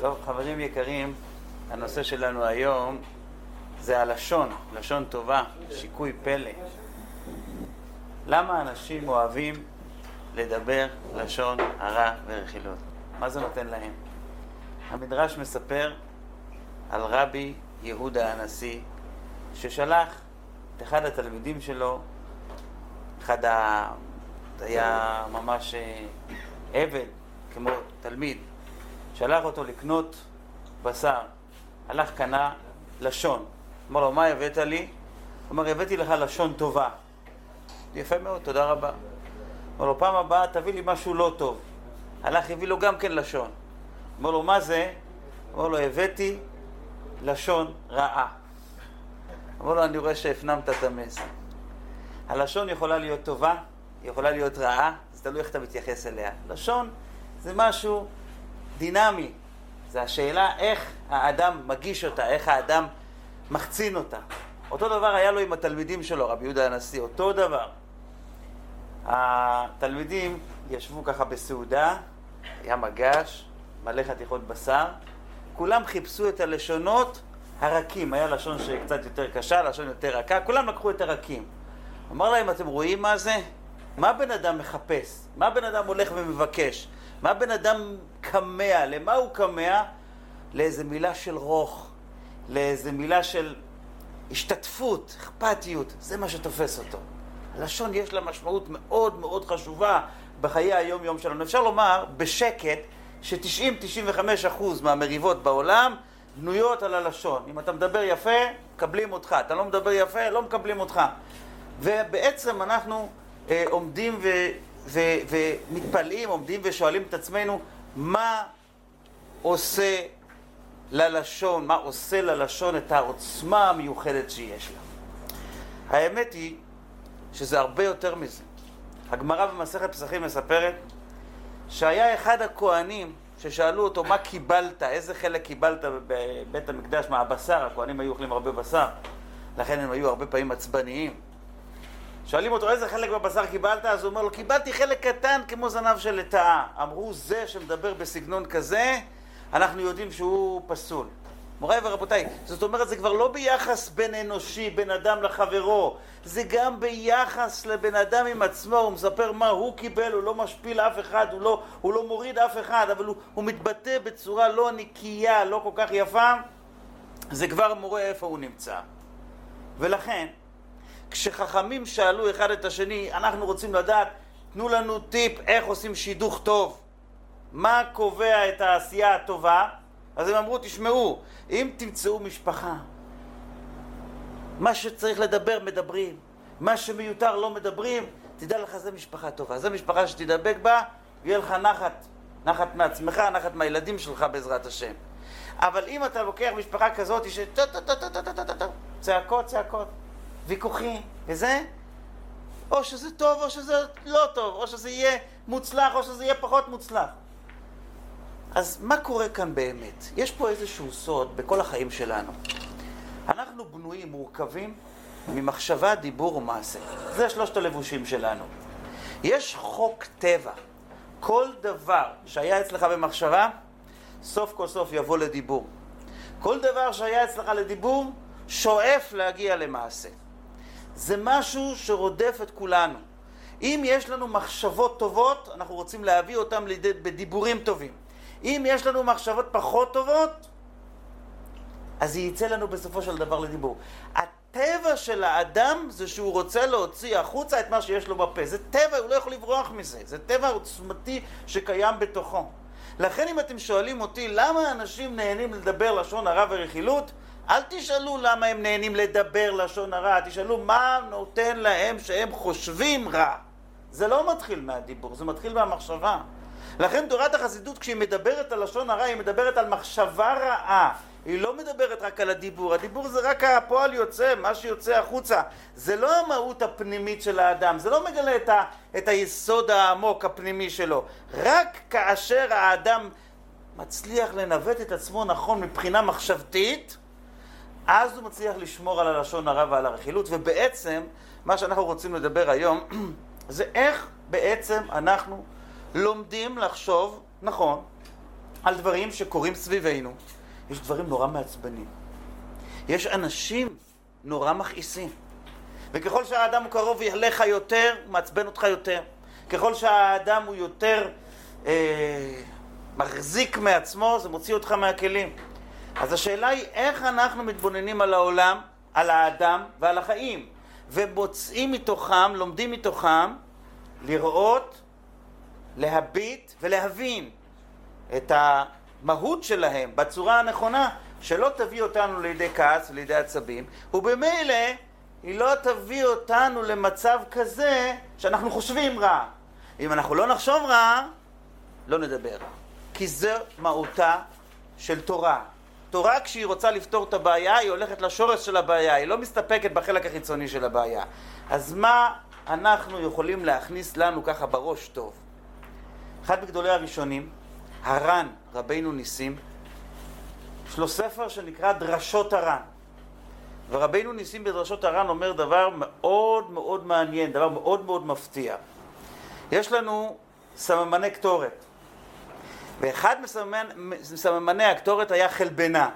טוב, חברים יקרים, הנושא שלנו היום זה הלשון, לשון טובה, שיקוי פלא. למה אנשים אוהבים לדבר לשון הרע ורכילות? מה זה נותן להם? המדרש מספר על רבי יהודה הנשיא, ששלח את אחד התלמידים שלו, אחד ה... היה ממש אה, עבד, כמו תלמיד, שלח אותו לקנות בשר, הלך קנה לשון. אמר לו, מה הבאת לי? אומר, הבאתי לך לשון טובה. יפה מאוד, תודה רבה. אמר לו, פעם הבאה תביא לי משהו לא טוב. הלך, הביא לו גם כן לשון. אמר לו, מה זה? אמר לו, הבאתי לשון רעה. אמר לו, אני רואה שהפנמת את המסר. הלשון יכולה להיות טובה, יכולה להיות רעה, זה תלוי איך אתה מתייחס אליה. לשון זה משהו דינמי. זה השאלה איך האדם מגיש אותה, איך האדם מחצין אותה. אותו דבר היה לו עם התלמידים שלו, רבי יהודה הנשיא, אותו דבר. התלמידים ישבו ככה בסעודה, היה מגש, מלא חתיכות בשר, כולם חיפשו את הלשונות הרכים, היה לשון שקצת יותר קשה, לשון יותר רכה, כולם לקחו את הרכים. אמר להם, אתם רואים מה זה? מה בן אדם מחפש? מה בן אדם הולך ומבקש? מה בן אדם כמה? למה הוא כמה? לאיזה מילה של רוך, לאיזה מילה של השתתפות, אכפתיות, זה מה שתופס אותו. הלשון יש לה משמעות מאוד מאוד חשובה בחיי היום-יום שלנו. אפשר לומר בשקט ש-90-95% מהמריבות בעולם בנויות על הלשון. אם אתה מדבר יפה, מקבלים אותך. אתה לא מדבר יפה, לא מקבלים אותך. ובעצם אנחנו אה, עומדים ו... ו- ומתפלאים, עומדים ושואלים את עצמנו, מה עושה ללשון, מה עושה ללשון את העוצמה המיוחדת שיש לה. האמת היא שזה הרבה יותר מזה. הגמרא במסכת פסחים מספרת שהיה אחד הכהנים ששאלו אותו מה קיבלת, איזה חלק קיבלת בבית המקדש מהבשר, הכהנים היו אוכלים הרבה בשר, לכן הם היו הרבה פעמים עצבניים. שואלים אותו איזה חלק בבשר קיבלת? אז הוא אומר לו, קיבלתי חלק קטן כמו זנב של לטאה. אמרו, זה שמדבר בסגנון כזה, אנחנו יודעים שהוא פסול. מוריי ורבותיי, זאת אומרת, זה כבר לא ביחס בין אנושי, בין אדם לחברו, זה גם ביחס לבן אדם עם עצמו, הוא מספר מה הוא קיבל, הוא לא משפיל אף אחד, הוא לא, הוא לא מוריד אף אחד, אבל הוא, הוא מתבטא בצורה לא נקייה, לא כל כך יפה, זה כבר מורה איפה הוא נמצא. ולכן, כשחכמים שאלו אחד את השני, אנחנו רוצים לדעת, תנו לנו טיפ איך עושים שידוך טוב. מה קובע את העשייה הטובה? אז הם אמרו, תשמעו, אם תמצאו משפחה, מה שצריך לדבר, מדברים. מה שמיותר, לא מדברים. תדע לך, זו משפחה טובה. זו משפחה שתדבק בה, ויהיה לך נחת. נחת מעצמך, נחת מהילדים שלך בעזרת השם. אבל אם אתה לוקח משפחה כזאת, ש... צעקות, צעקות. ויכוחים, וזה, או שזה טוב או שזה לא טוב, או שזה יהיה מוצלח או שזה יהיה פחות מוצלח. אז מה קורה כאן באמת? יש פה איזשהו סוד בכל החיים שלנו. אנחנו בנויים, מורכבים, ממחשבה, דיבור ומעשה. זה שלושת הלבושים שלנו. יש חוק טבע. כל דבר שהיה אצלך במחשבה, סוף כל סוף יבוא לדיבור. כל דבר שהיה אצלך לדיבור, שואף להגיע למעשה. זה משהו שרודף את כולנו. אם יש לנו מחשבות טובות, אנחנו רוצים להביא אותן בדיבורים טובים. אם יש לנו מחשבות פחות טובות, אז זה יצא לנו בסופו של דבר לדיבור. הטבע של האדם זה שהוא רוצה להוציא החוצה את מה שיש לו בפה. זה טבע, הוא לא יכול לברוח מזה. זה טבע עוצמתי שקיים בתוכו. לכן אם אתם שואלים אותי למה אנשים נהנים לדבר לשון הרע ורכילות, אל תשאלו למה הם נהנים לדבר לשון הרע, תשאלו מה נותן להם שהם חושבים רע. זה לא מתחיל מהדיבור, זה מתחיל מהמחשבה. לכן תורת החסידות כשהיא מדברת על לשון הרע, היא מדברת על מחשבה רעה. היא לא מדברת רק על הדיבור, הדיבור זה רק הפועל יוצא, מה שיוצא החוצה. זה לא המהות הפנימית של האדם, זה לא מגלה את, ה, את היסוד העמוק הפנימי שלו. רק כאשר האדם מצליח לנווט את עצמו נכון מבחינה מחשבתית, אז הוא מצליח לשמור על הלשון הרע ועל הרכילות, ובעצם מה שאנחנו רוצים לדבר היום זה איך בעצם אנחנו לומדים לחשוב נכון, על דברים שקורים סביבנו. יש דברים נורא מעצבנים. יש אנשים נורא מכעיסים. וככל שהאדם הוא קרוב אליך יותר, הוא מעצבן אותך יותר. ככל שהאדם הוא יותר אה, מחזיק מעצמו, זה מוציא אותך מהכלים. אז השאלה היא איך אנחנו מתבוננים על העולם, על האדם ועל החיים, ומוצאים מתוכם, לומדים מתוכם, לראות, להביט ולהבין את המהות שלהם בצורה הנכונה, שלא תביא אותנו לידי כעס ולידי עצבים, ובמילא היא לא תביא אותנו למצב כזה שאנחנו חושבים רע. אם אנחנו לא נחשוב רע, לא נדבר. כי זו מהותה של תורה. תורה כשהיא רוצה לפתור את הבעיה, היא הולכת לשורש של הבעיה, היא לא מסתפקת בחלק החיצוני של הבעיה. אז מה אנחנו יכולים להכניס לנו ככה בראש טוב? אחד מגדולי הראשונים, הר"ן, רבינו ניסים, יש לו ספר שנקרא דרשות הר"ן. ורבינו ניסים בדרשות הר"ן אומר דבר מאוד מאוד מעניין, דבר מאוד מאוד מפתיע. יש לנו סממני קטורת. ואחד מסממני, הקטורת היה חלבנה.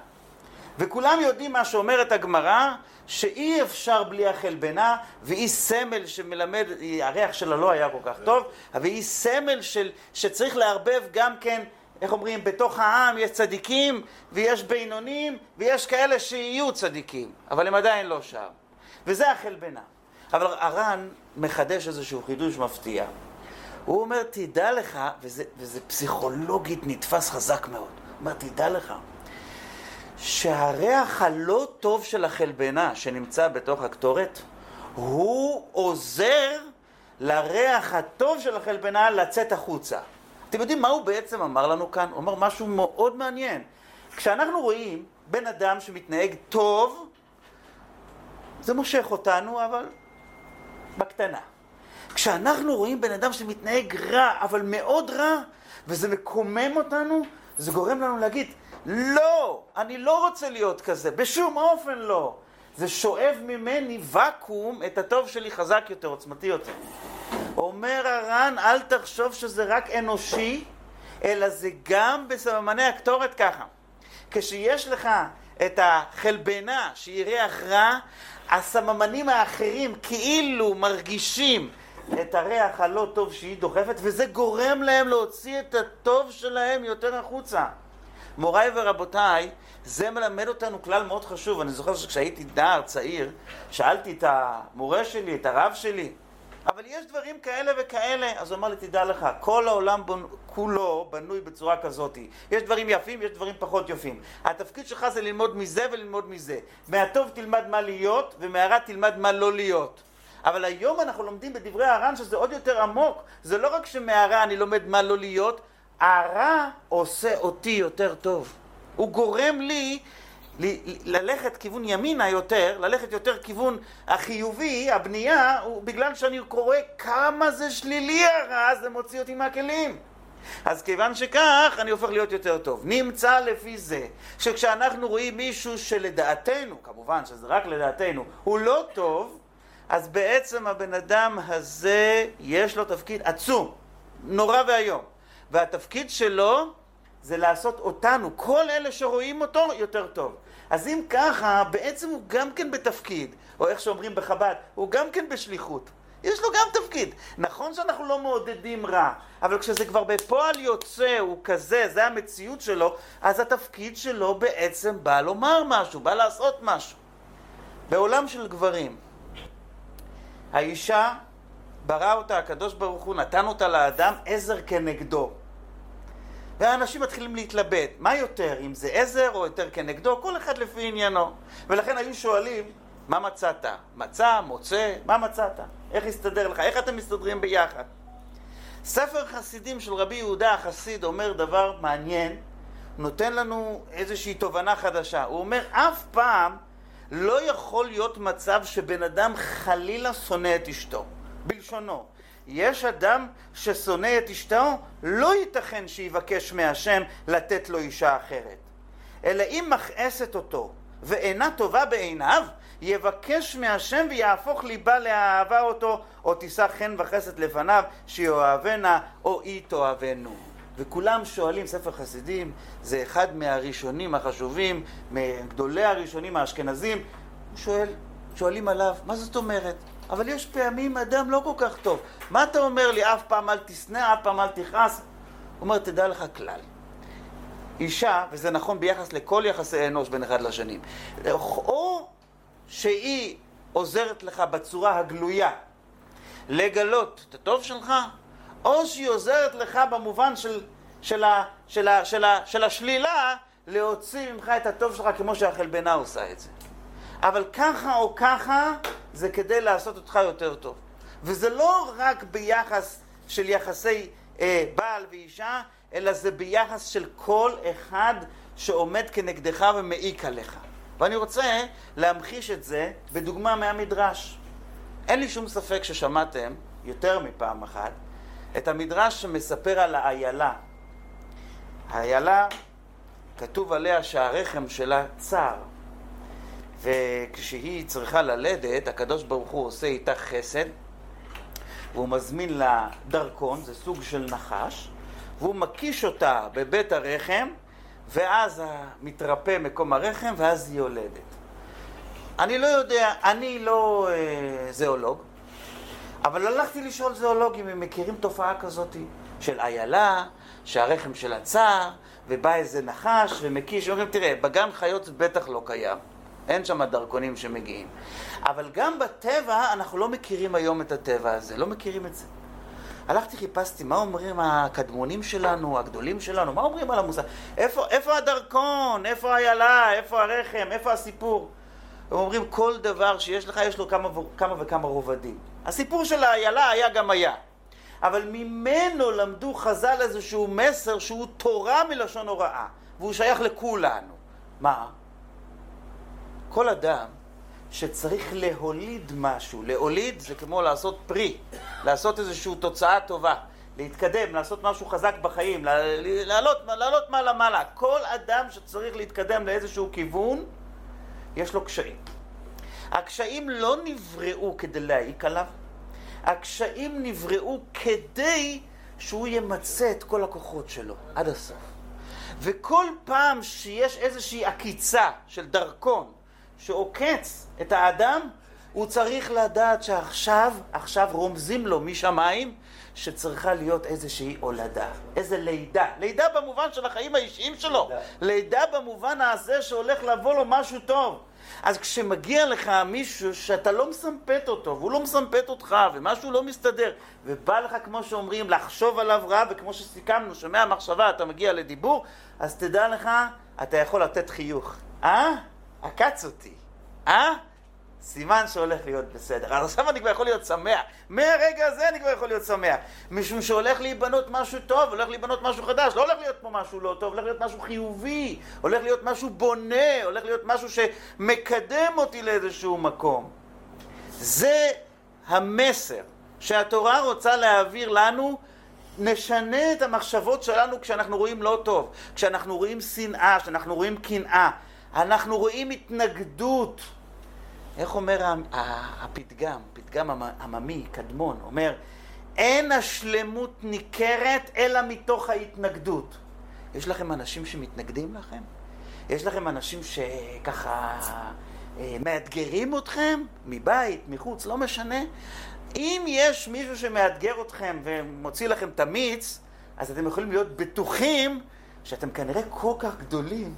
וכולם יודעים מה שאומרת הגמרא, שאי אפשר בלי החלבנה, והיא סמל שמלמד, הריח שלה לא היה כל כך טוב, אבל היא סמל של, שצריך לערבב גם כן, איך אומרים, בתוך העם יש צדיקים, ויש בינונים, ויש כאלה שיהיו צדיקים, אבל הם עדיין לא שם. וזה החלבנה. אבל הר"ן מחדש איזשהו חידוש מפתיע. הוא אומר, תדע לך, וזה, וזה פסיכולוגית נתפס חזק מאוד, הוא אומר, תדע לך, שהריח הלא טוב של החלבנה שנמצא בתוך הקטורת, הוא עוזר לריח הטוב של החלבנה לצאת החוצה. אתם יודעים מה הוא בעצם אמר לנו כאן? הוא אמר משהו מאוד מעניין. כשאנחנו רואים בן אדם שמתנהג טוב, זה מושך אותנו, אבל בקטנה. כשאנחנו רואים בן אדם שמתנהג רע, אבל מאוד רע, וזה מקומם אותנו, זה גורם לנו להגיד, לא, אני לא רוצה להיות כזה, בשום אופן לא. זה שואב ממני ואקום את הטוב שלי חזק יותר, עוצמתי יותר. אומר הר"ן, אל תחשוב שזה רק אנושי, אלא זה גם בסממני הקטורת ככה. כשיש לך את החלבנה שהיא ריח רע, הסממנים האחרים כאילו מרגישים את הריח הלא טוב שהיא דוחפת, וזה גורם להם להוציא את הטוב שלהם יותר החוצה. מוריי ורבותיי, זה מלמד אותנו כלל מאוד חשוב. אני זוכר שכשהייתי נער צעיר, שאלתי את המורה שלי, את הרב שלי, אבל יש דברים כאלה וכאלה. אז הוא אמר לי, תדע לך, כל העולם בונ... כולו בנוי בצורה כזאת. יש דברים יפים, יש דברים פחות יפים. התפקיד שלך זה ללמוד מזה וללמוד מזה. מהטוב תלמד מה להיות, ומהרע תלמד מה לא להיות. אבל היום אנחנו לומדים בדברי הר"ן שזה עוד יותר עמוק. זה לא רק שמהרע אני לומד מה לא להיות, הרע עושה אותי יותר טוב. הוא גורם לי ללכת כיוון ימינה יותר, ללכת יותר כיוון החיובי, הבנייה, הוא בגלל שאני קורא כמה זה שלילי הרע, זה מוציא אותי מהכלים. אז כיוון שכך, אני הופך להיות יותר טוב. נמצא לפי זה, שכשאנחנו רואים מישהו שלדעתנו, כמובן שזה רק לדעתנו, הוא לא טוב, אז בעצם הבן אדם הזה יש לו תפקיד עצום, נורא ואיום. והתפקיד שלו זה לעשות אותנו, כל אלה שרואים אותו, יותר טוב. אז אם ככה, בעצם הוא גם כן בתפקיד, או איך שאומרים בחב"ד, הוא גם כן בשליחות. יש לו גם תפקיד. נכון שאנחנו לא מעודדים רע, אבל כשזה כבר בפועל יוצא, הוא כזה, זה המציאות שלו, אז התפקיד שלו בעצם בא לומר משהו, בא לעשות משהו. בעולם של גברים, האישה, ברא אותה הקדוש ברוך הוא, נתן אותה לאדם עזר כנגדו. והאנשים מתחילים להתלבט, מה יותר, אם זה עזר או יותר כנגדו, כל אחד לפי עניינו. ולכן היו שואלים, מה מצאת? מצא, מוצא, מה מצאת? איך הסתדר לך? איך אתם מסתדרים ביחד? ספר חסידים של רבי יהודה החסיד אומר דבר מעניין, נותן לנו איזושהי תובנה חדשה. הוא אומר, אף פעם לא יכול להיות מצב שבן אדם חלילה שונא את אשתו, בלשונו. יש אדם ששונא את אשתו, לא ייתכן שיבקש מהשם לתת לו אישה אחרת. אלא אם מכעסת אותו ואינה טובה בעיניו, יבקש מהשם ויהפוך ליבה לאהבה אותו, או תישא חן וחסד לפניו, שיאהבנה או היא תאהבנו. וכולם שואלים, ספר חסידים, זה אחד מהראשונים החשובים, מגדולי הראשונים האשכנזים, הוא שואל, שואלים עליו, מה זאת אומרת? אבל יש פעמים אדם לא כל כך טוב. מה אתה אומר לי, אף פעם אל תשנא, אף פעם אל תכעס? הוא אומר, תדע לך כלל. אישה, וזה נכון ביחס לכל יחסי אנוש בין אחד לשנים, או שהיא עוזרת לך בצורה הגלויה לגלות את הטוב שלך, או שהיא עוזרת לך במובן של, של, ה, של, ה, של, ה, של השלילה להוציא ממך את הטוב שלך כמו שהחלבנה עושה את זה. אבל ככה או ככה זה כדי לעשות אותך יותר טוב. וזה לא רק ביחס של יחסי אה, בעל ואישה, אלא זה ביחס של כל אחד שעומד כנגדך ומעיק עליך. ואני רוצה להמחיש את זה בדוגמה מהמדרש. אין לי שום ספק ששמעתם יותר מפעם אחת את המדרש שמספר על האיילה. האיילה, כתוב עליה שהרחם שלה צר, וכשהיא צריכה ללדת, הקדוש ברוך הוא עושה איתה חסד, והוא מזמין לה דרכון, זה סוג של נחש, והוא מקיש אותה בבית הרחם, ואז מתרפא מקום הרחם, ואז היא יולדת. אני לא יודע, אני לא אה, זואולוג, אבל הלכתי לשאול זואולוגים אם מכירים תופעה כזאת של איילה, שהרחם שלה צר, ובא איזה נחש ומקיש, אומרים, תראה, בגן חיות זה בטח לא קיים. אין שם דרכונים שמגיעים. אבל גם בטבע, אנחנו לא מכירים היום את הטבע הזה, לא מכירים את זה. הלכתי, חיפשתי, מה אומרים הקדמונים שלנו, הגדולים שלנו, מה אומרים על המושג? איפה, איפה הדרכון? איפה האיילה? איפה הרחם? איפה הסיפור? הם אומרים, כל דבר שיש לך, יש לו כמה, כמה וכמה רובדים. הסיפור של האיילה היה גם היה. אבל ממנו למדו חז"ל איזשהו מסר שהוא תורה מלשון הוראה, והוא שייך לכולנו. מה? כל אדם שצריך להוליד משהו, להוליד זה כמו לעשות פרי, לעשות איזושהי תוצאה טובה, להתקדם, לעשות משהו חזק בחיים, לעלות, לעלות מעלה מעלה. כל אדם שצריך להתקדם לאיזשהו כיוון, יש לו קשיים. הקשיים לא נבראו כדי להעיק עליו, הקשיים נבראו כדי שהוא ימצה את כל הכוחות שלו עד הסוף. וכל פעם שיש איזושהי עקיצה של דרכון שעוקץ את האדם, הוא צריך לדעת שעכשיו, עכשיו רומזים לו משמיים שצריכה להיות איזושהי הולדה, איזה לידה. לידה במובן של החיים האישיים שלו. לידה במובן הזה שהולך לבוא לו משהו טוב. אז כשמגיע לך מישהו שאתה לא מסמפת אותו, והוא לא מסמפת אותך, ומשהו לא מסתדר, ובא לך, כמו שאומרים, לחשוב עליו רע, וכמו שסיכמנו, שמהמחשבה אתה מגיע לדיבור, אז תדע לך, אתה יכול לתת חיוך. אה? עקץ אותי. אה? סימן שהולך להיות בסדר. אז עכשיו אני כבר יכול להיות שמח. מהרגע הזה אני כבר יכול להיות שמח. משום שהולך להיבנות משהו טוב, הולך להיבנות משהו חדש. לא הולך להיות פה משהו לא טוב, הולך להיות משהו חיובי. הולך להיות משהו בונה, הולך להיות משהו שמקדם אותי לאיזשהו מקום. זה המסר שהתורה רוצה להעביר לנו. נשנה את המחשבות שלנו כשאנחנו רואים לא טוב, כשאנחנו רואים שנאה, כשאנחנו רואים קנאה. אנחנו רואים התנגדות. איך אומר הפתגם, פתגם עממי, קדמון, אומר, אין השלמות ניכרת אלא מתוך ההתנגדות. יש לכם אנשים שמתנגדים לכם? יש לכם אנשים שככה אה, מאתגרים אתכם? מבית, מחוץ, לא משנה. אם יש מישהו שמאתגר אתכם ומוציא לכם את המיץ, אז אתם יכולים להיות בטוחים שאתם כנראה כל כך גדולים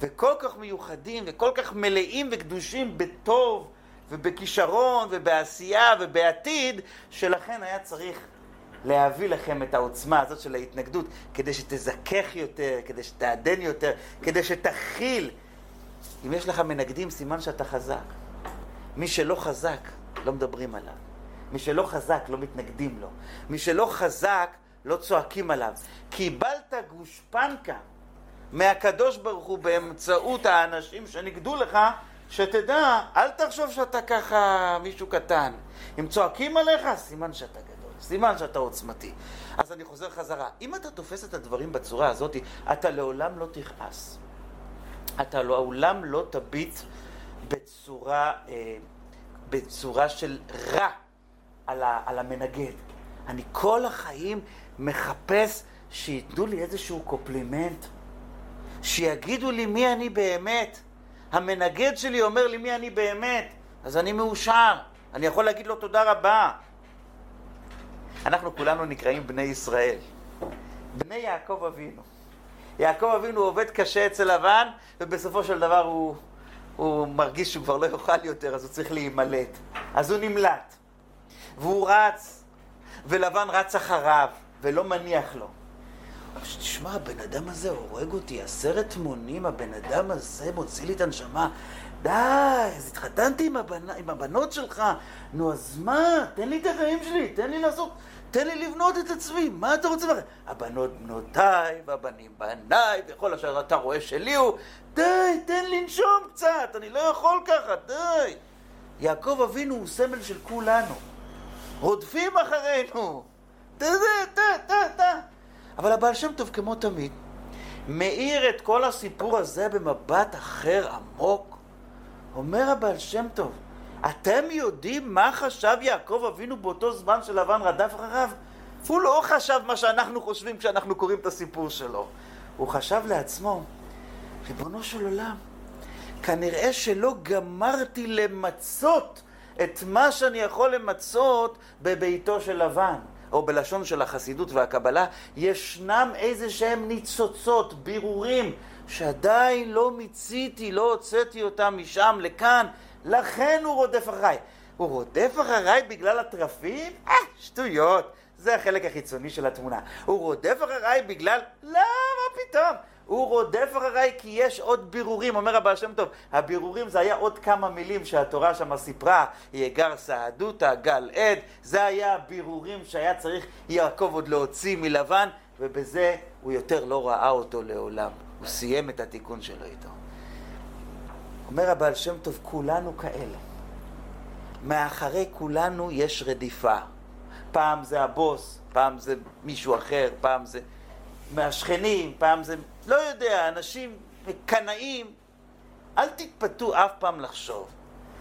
וכל כך מיוחדים וכל כך מלאים וקדושים בטוב ובכישרון ובעשייה ובעתיד, שלכן היה צריך להביא לכם את העוצמה הזאת של ההתנגדות, כדי שתזכך יותר, כדי שתעדן יותר, כדי שתכיל. אם יש לך מנגדים, סימן שאתה חזק. מי שלא חזק, לא מדברים עליו. מי שלא חזק, לא מתנגדים לו. מי שלא חזק, לא צועקים עליו. קיבלת גושפנקה מהקדוש ברוך הוא באמצעות האנשים שנגדו לך, שתדע, אל תחשוב שאתה ככה מישהו קטן. אם צועקים עליך, סימן שאתה גדול, סימן שאתה עוצמתי. אז אני חוזר חזרה. אם אתה תופס את הדברים בצורה הזאת, אתה לעולם לא תכעס. אתה לעולם לא תביט בצורה, אה, בצורה של רע על, המנגד. אני כל החיים מחפש שייתנו לי איזשהו קופלימנט, שיגידו לי מי אני באמת. המנגד שלי אומר לי מי אני באמת, אז אני מאושר, אני יכול להגיד לו תודה רבה. אנחנו כולנו נקראים בני ישראל, בני יעקב אבינו. יעקב אבינו עובד קשה אצל לבן, ובסופו של דבר הוא, הוא מרגיש שהוא כבר לא יאכל יותר, אז הוא צריך להימלט. אז הוא נמלט. והוא רץ, ולבן רץ אחריו, ולא מניח לו. תשמע, הבן אדם הזה הורג אותי עשרת מונים, הבן אדם הזה מוציא לי את הנשמה. די, אז התחתנתי עם, הבנ... עם הבנות שלך. נו, אז מה? תן לי את החיים שלי, תן לי לעשות, תן לי לבנות את עצמי, מה אתה רוצה? הבנות בנותיי, והבנים בניי, וכל השאר אתה רואה שלי הוא. די, תן לנשום קצת, אני לא יכול ככה, די. יעקב אבינו הוא סמל של כולנו. רודפים אחרינו. תה, תה, תה, תה. אבל הבעל שם טוב, כמו תמיד, מאיר את כל הסיפור הזה במבט אחר עמוק. אומר הבעל שם טוב, אתם יודעים מה חשב יעקב אבינו באותו זמן שלבן רדף אחריו? הוא לא חשב מה שאנחנו חושבים כשאנחנו קוראים את הסיפור שלו. הוא חשב לעצמו, ריבונו של עולם, כנראה שלא גמרתי למצות את מה שאני יכול למצות בביתו של לבן. או בלשון של החסידות והקבלה, ישנם איזה שהם ניצוצות, בירורים, שעדיין לא מיציתי, לא הוצאתי אותם משם לכאן, לכן הוא רודף אחריי. הוא רודף אחריי בגלל התרפים? אה, שטויות. זה החלק החיצוני של התמונה. הוא רודף אחריי בגלל... למה פתאום? הוא רודף אחריי כי יש עוד בירורים, אומר הבעל שם טוב, הבירורים זה היה עוד כמה מילים שהתורה שמה סיפרה, יגר סעדותא, גל עד, זה היה הבירורים שהיה צריך יעקב עוד להוציא מלבן, ובזה הוא יותר לא ראה אותו לעולם. הוא סיים את התיקון שלו איתו. אומר הבעל שם טוב, כולנו כאלה. מאחרי כולנו יש רדיפה. פעם זה הבוס, פעם זה מישהו אחר, פעם זה מהשכנים, פעם זה, לא יודע, אנשים קנאים. אל תתפתו אף פעם לחשוב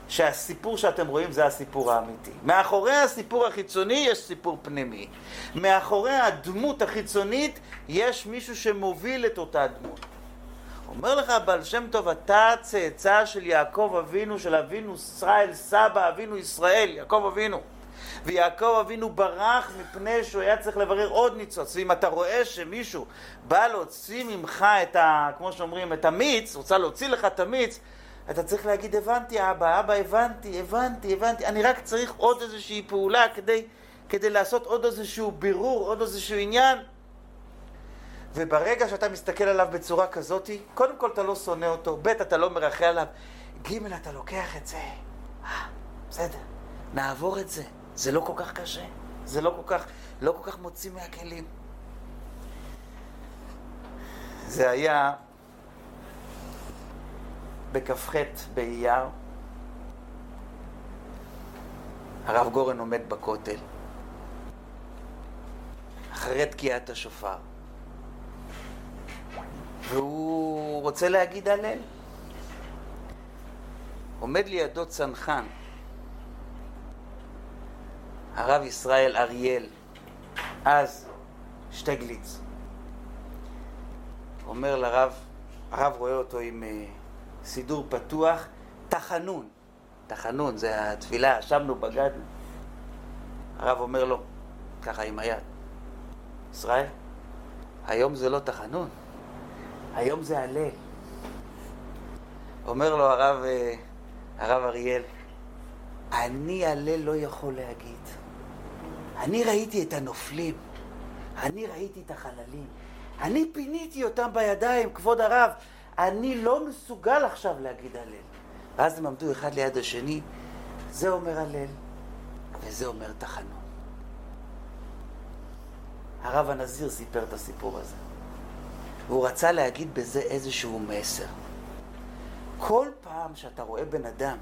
שהסיפור שאתם רואים זה הסיפור האמיתי. מאחורי הסיפור החיצוני יש סיפור פנימי. מאחורי הדמות החיצונית יש מישהו שמוביל את אותה דמות. אומר לך הבעל שם טוב, אתה צאצא של יעקב אבינו, של אבינו ישראל, סבא אבינו ישראל, יעקב אבינו. ויעקב אבינו ברח מפני שהוא היה צריך לברר עוד ניצוץ. ואם אתה רואה שמישהו בא להוציא ממך את ה... כמו שאומרים, את המיץ, רוצה להוציא לך את המיץ, אתה צריך להגיד, הבנתי אבא, אבא, הבנתי, הבנתי, הבנתי, אני רק צריך עוד איזושהי פעולה כדי, כדי לעשות עוד איזשהו בירור, עוד איזשהו עניין. וברגע שאתה מסתכל עליו בצורה כזאת, קודם כל אתה לא שונא אותו, ב' אתה לא מרחם עליו, ג' אתה לוקח את זה, אה, בסדר, נעבור את זה. זה לא כל כך קשה, זה לא כל כך, לא כל כך מוציא מהכלים. זה היה בכ"ח באייר, הרב גורן עומד בכותל, אחרי תקיעת השופר, והוא רוצה להגיד הלל. עומד לידו צנחן, הרב ישראל אריאל, אז שטגליץ, אומר לרב, הרב רואה אותו עם uh, סידור פתוח, תחנון, תחנון, זה התפילה, ישבנו, בגדנו. הרב אומר לו, ככה עם היד, ישראל, היום זה לא תחנון, היום זה הלל. אומר לו הרב, uh, הרב אריאל, אני הלל לא יכול להגיד. אני ראיתי את הנופלים, אני ראיתי את החללים, אני פיניתי אותם בידיים, כבוד הרב, אני לא מסוגל עכשיו להגיד הלל. ואז הם עמדו אחד ליד השני, זה אומר הלל, וזה אומר תחנון. הרב הנזיר סיפר את הסיפור הזה, והוא רצה להגיד בזה איזשהו מסר. כל פעם שאתה רואה בן אדם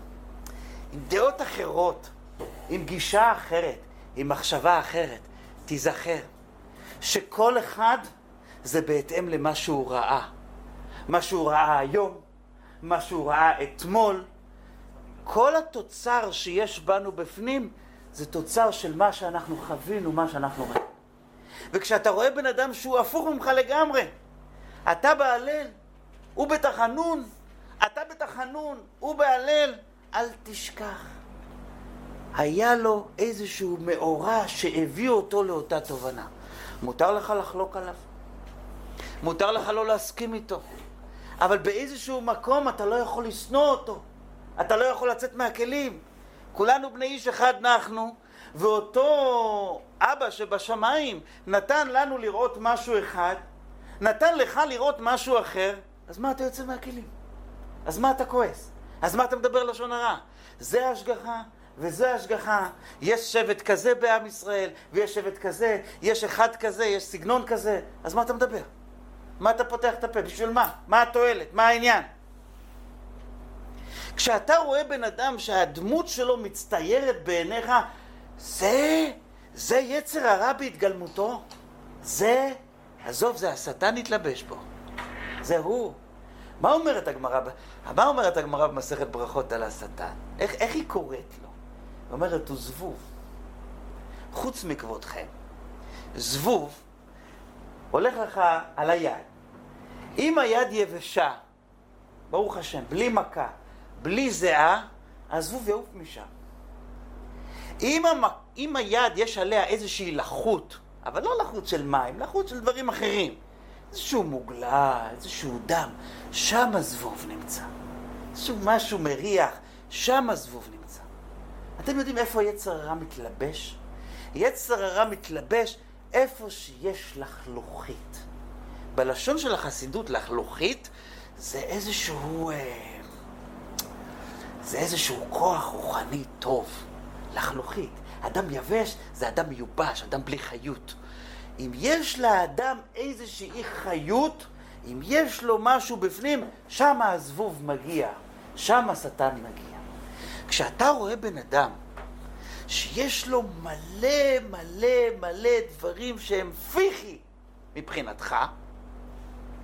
עם דעות אחרות, עם גישה אחרת, עם מחשבה אחרת, תיזכר שכל אחד זה בהתאם למה שהוא ראה. מה שהוא ראה היום, מה שהוא ראה אתמול. כל התוצר שיש בנו בפנים זה תוצר של מה שאנחנו חווינו, מה שאנחנו ראינו. וכשאתה רואה בן אדם שהוא הפוך ממך לגמרי, אתה בהלל, הוא בתחנון, אתה בתחנון, הוא בהלל, אל תשכח. היה לו איזשהו מאורע שהביא אותו לאותה תובנה. מותר לך לחלוק עליו. מותר לך לא להסכים איתו. אבל באיזשהו מקום אתה לא יכול לשנוא אותו. אתה לא יכול לצאת מהכלים. כולנו בני איש אחד נחנו, ואותו אבא שבשמיים נתן לנו לראות משהו אחד, נתן לך לראות משהו אחר, אז מה אתה יוצא מהכלים? אז מה אתה כועס? אז מה אתה מדבר לשון הרע? זה השגחה וזה השגחה. יש שבט כזה בעם ישראל, ויש שבט כזה, יש אחד כזה, יש סגנון כזה, אז מה אתה מדבר? מה אתה פותח את הפה? בשביל מה? מה התועלת? מה העניין? כשאתה רואה בן אדם שהדמות שלו מצטיירת בעיניך, זה, זה יצר הרע בהתגלמותו. זה, עזוב, זה השטן התלבש בו. זה הוא. מה אומרת הגמרא? מה אומרת הגמרא במסכת ברכות על השטן? איך, איך היא קוראת לו? אומרת, הוא זבוב. חוץ מכבודכם. זבוב הולך לך על היד. אם היד יבשה, ברוך השם, בלי מכה, בלי זיעה, הזבוב יעוף משם. אם, המ... אם היד יש עליה איזושהי לחות, אבל לא לחות של מים, לחות של דברים אחרים, איזשהו מוגלה, איזשהו דם, שם הזבוב נמצא. איזשהו משהו מריח, שם הזבוב נמצא. אתם יודעים איפה יצר הרע מתלבש? יצר הרע מתלבש איפה שיש לחלוכית. בלשון של החסידות, לחלוכית זה איזשהו... אה, זה איזשהו כוח רוחני טוב, לחלוכית. אדם יבש זה אדם מיובש, אדם בלי חיות. אם יש לאדם איזושהי חיות, אם יש לו משהו בפנים, שם הזבוב מגיע, שם השטן מגיע. כשאתה רואה בן אדם שיש לו מלא מלא מלא דברים שהם פיחי מבחינתך,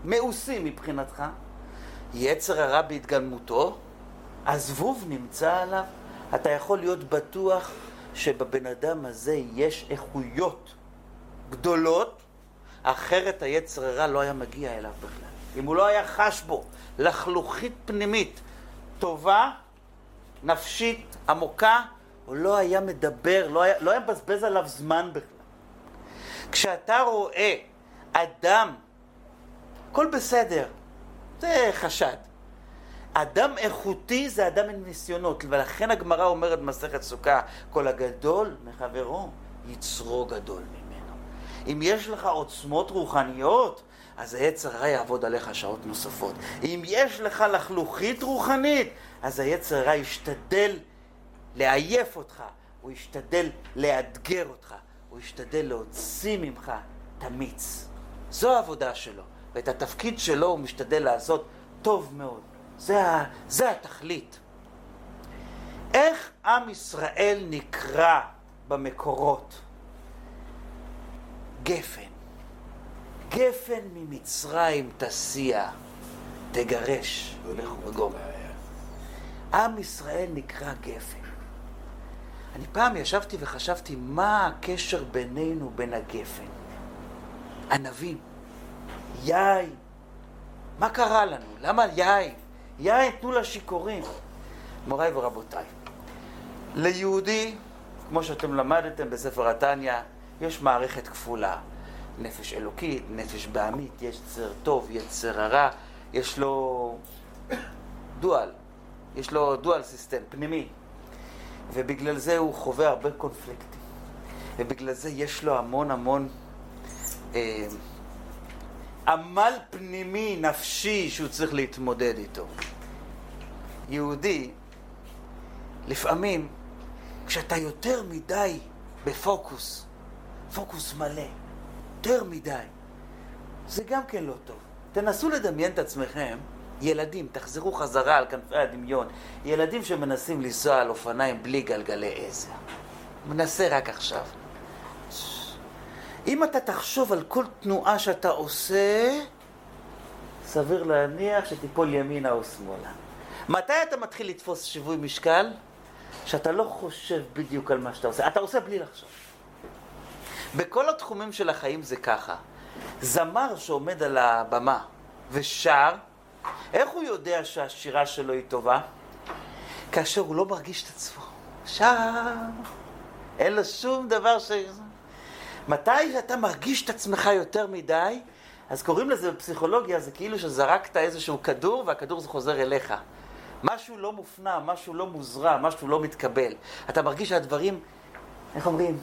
מאוסים מבחינתך, יצר הרע בהתגלמותו, הזבוב נמצא עליו, אתה יכול להיות בטוח שבבן אדם הזה יש איכויות גדולות, אחרת היצר הרע לא היה מגיע אליו בכלל. אם הוא לא היה חש בו לחלוכית פנימית טובה, נפשית, עמוקה, הוא לא היה מדבר, לא היה, לא היה מבזבז עליו זמן בכלל. כשאתה רואה אדם, הכל בסדר, זה חשד. אדם איכותי זה אדם עם ניסיונות, ולכן הגמרא אומרת במסכת סוכה, כל הגדול מחברו, יצרו גדול ממנו. אם יש לך עוצמות רוחניות, אז היצר הרע יעבוד עליך שעות נוספות. אם יש לך לחלוכית רוחנית, אז היצר הרע ישתדל לעייף אותך, הוא ישתדל לאתגר אותך, הוא ישתדל להוציא ממך את המיץ. זו העבודה שלו, ואת התפקיד שלו הוא משתדל לעשות טוב מאוד. זה, ה, זה התכלית. איך עם ישראל נקרא במקורות? גפן. גפן ממצרים תסיע, תגרש וגומר. עם ישראל נקרא גפן. אני פעם ישבתי וחשבתי מה הקשר בינינו בין הגפן. ענבים, יין, מה קרה לנו? למה יין? יין תנו לשיכורים. מוריי ורבותיי, ליהודי, כמו שאתם למדתם בספר התניא, יש מערכת כפולה. נפש אלוקית, נפש בעמית, יש צר טוב, יצר הרע, יש לו דואל, יש לו דואל סיסטם, פנימי. ובגלל זה הוא חווה הרבה קונפליקטים. ובגלל זה יש לו המון המון אה, עמל פנימי, נפשי, שהוא צריך להתמודד איתו. יהודי, לפעמים, כשאתה יותר מדי בפוקוס, פוקוס מלא, יותר מדי, זה גם כן לא טוב. תנסו לדמיין את עצמכם, ילדים, תחזרו חזרה על כנפי הדמיון, ילדים שמנסים לנסוע על אופניים בלי גלגלי עזר. מנסה רק עכשיו. אם אתה תחשוב על כל תנועה שאתה עושה, סביר להניח שתיפול ימינה או שמאלה. מתי אתה מתחיל לתפוס שיווי משקל? שאתה לא חושב בדיוק על מה שאתה עושה. אתה עושה בלי לחשוב. בכל התחומים של החיים זה ככה. זמר שעומד על הבמה ושר, איך הוא יודע שהשירה שלו היא טובה? כאשר הוא לא מרגיש את עצמו. שר, אין לו שום דבר ש... מתי שאתה מרגיש את עצמך יותר מדי, אז קוראים לזה בפסיכולוגיה, זה כאילו שזרקת איזשהו כדור והכדור זה חוזר אליך. משהו לא מופנם, משהו לא מוזרע, משהו לא מתקבל. אתה מרגיש שהדברים, איך אומרים,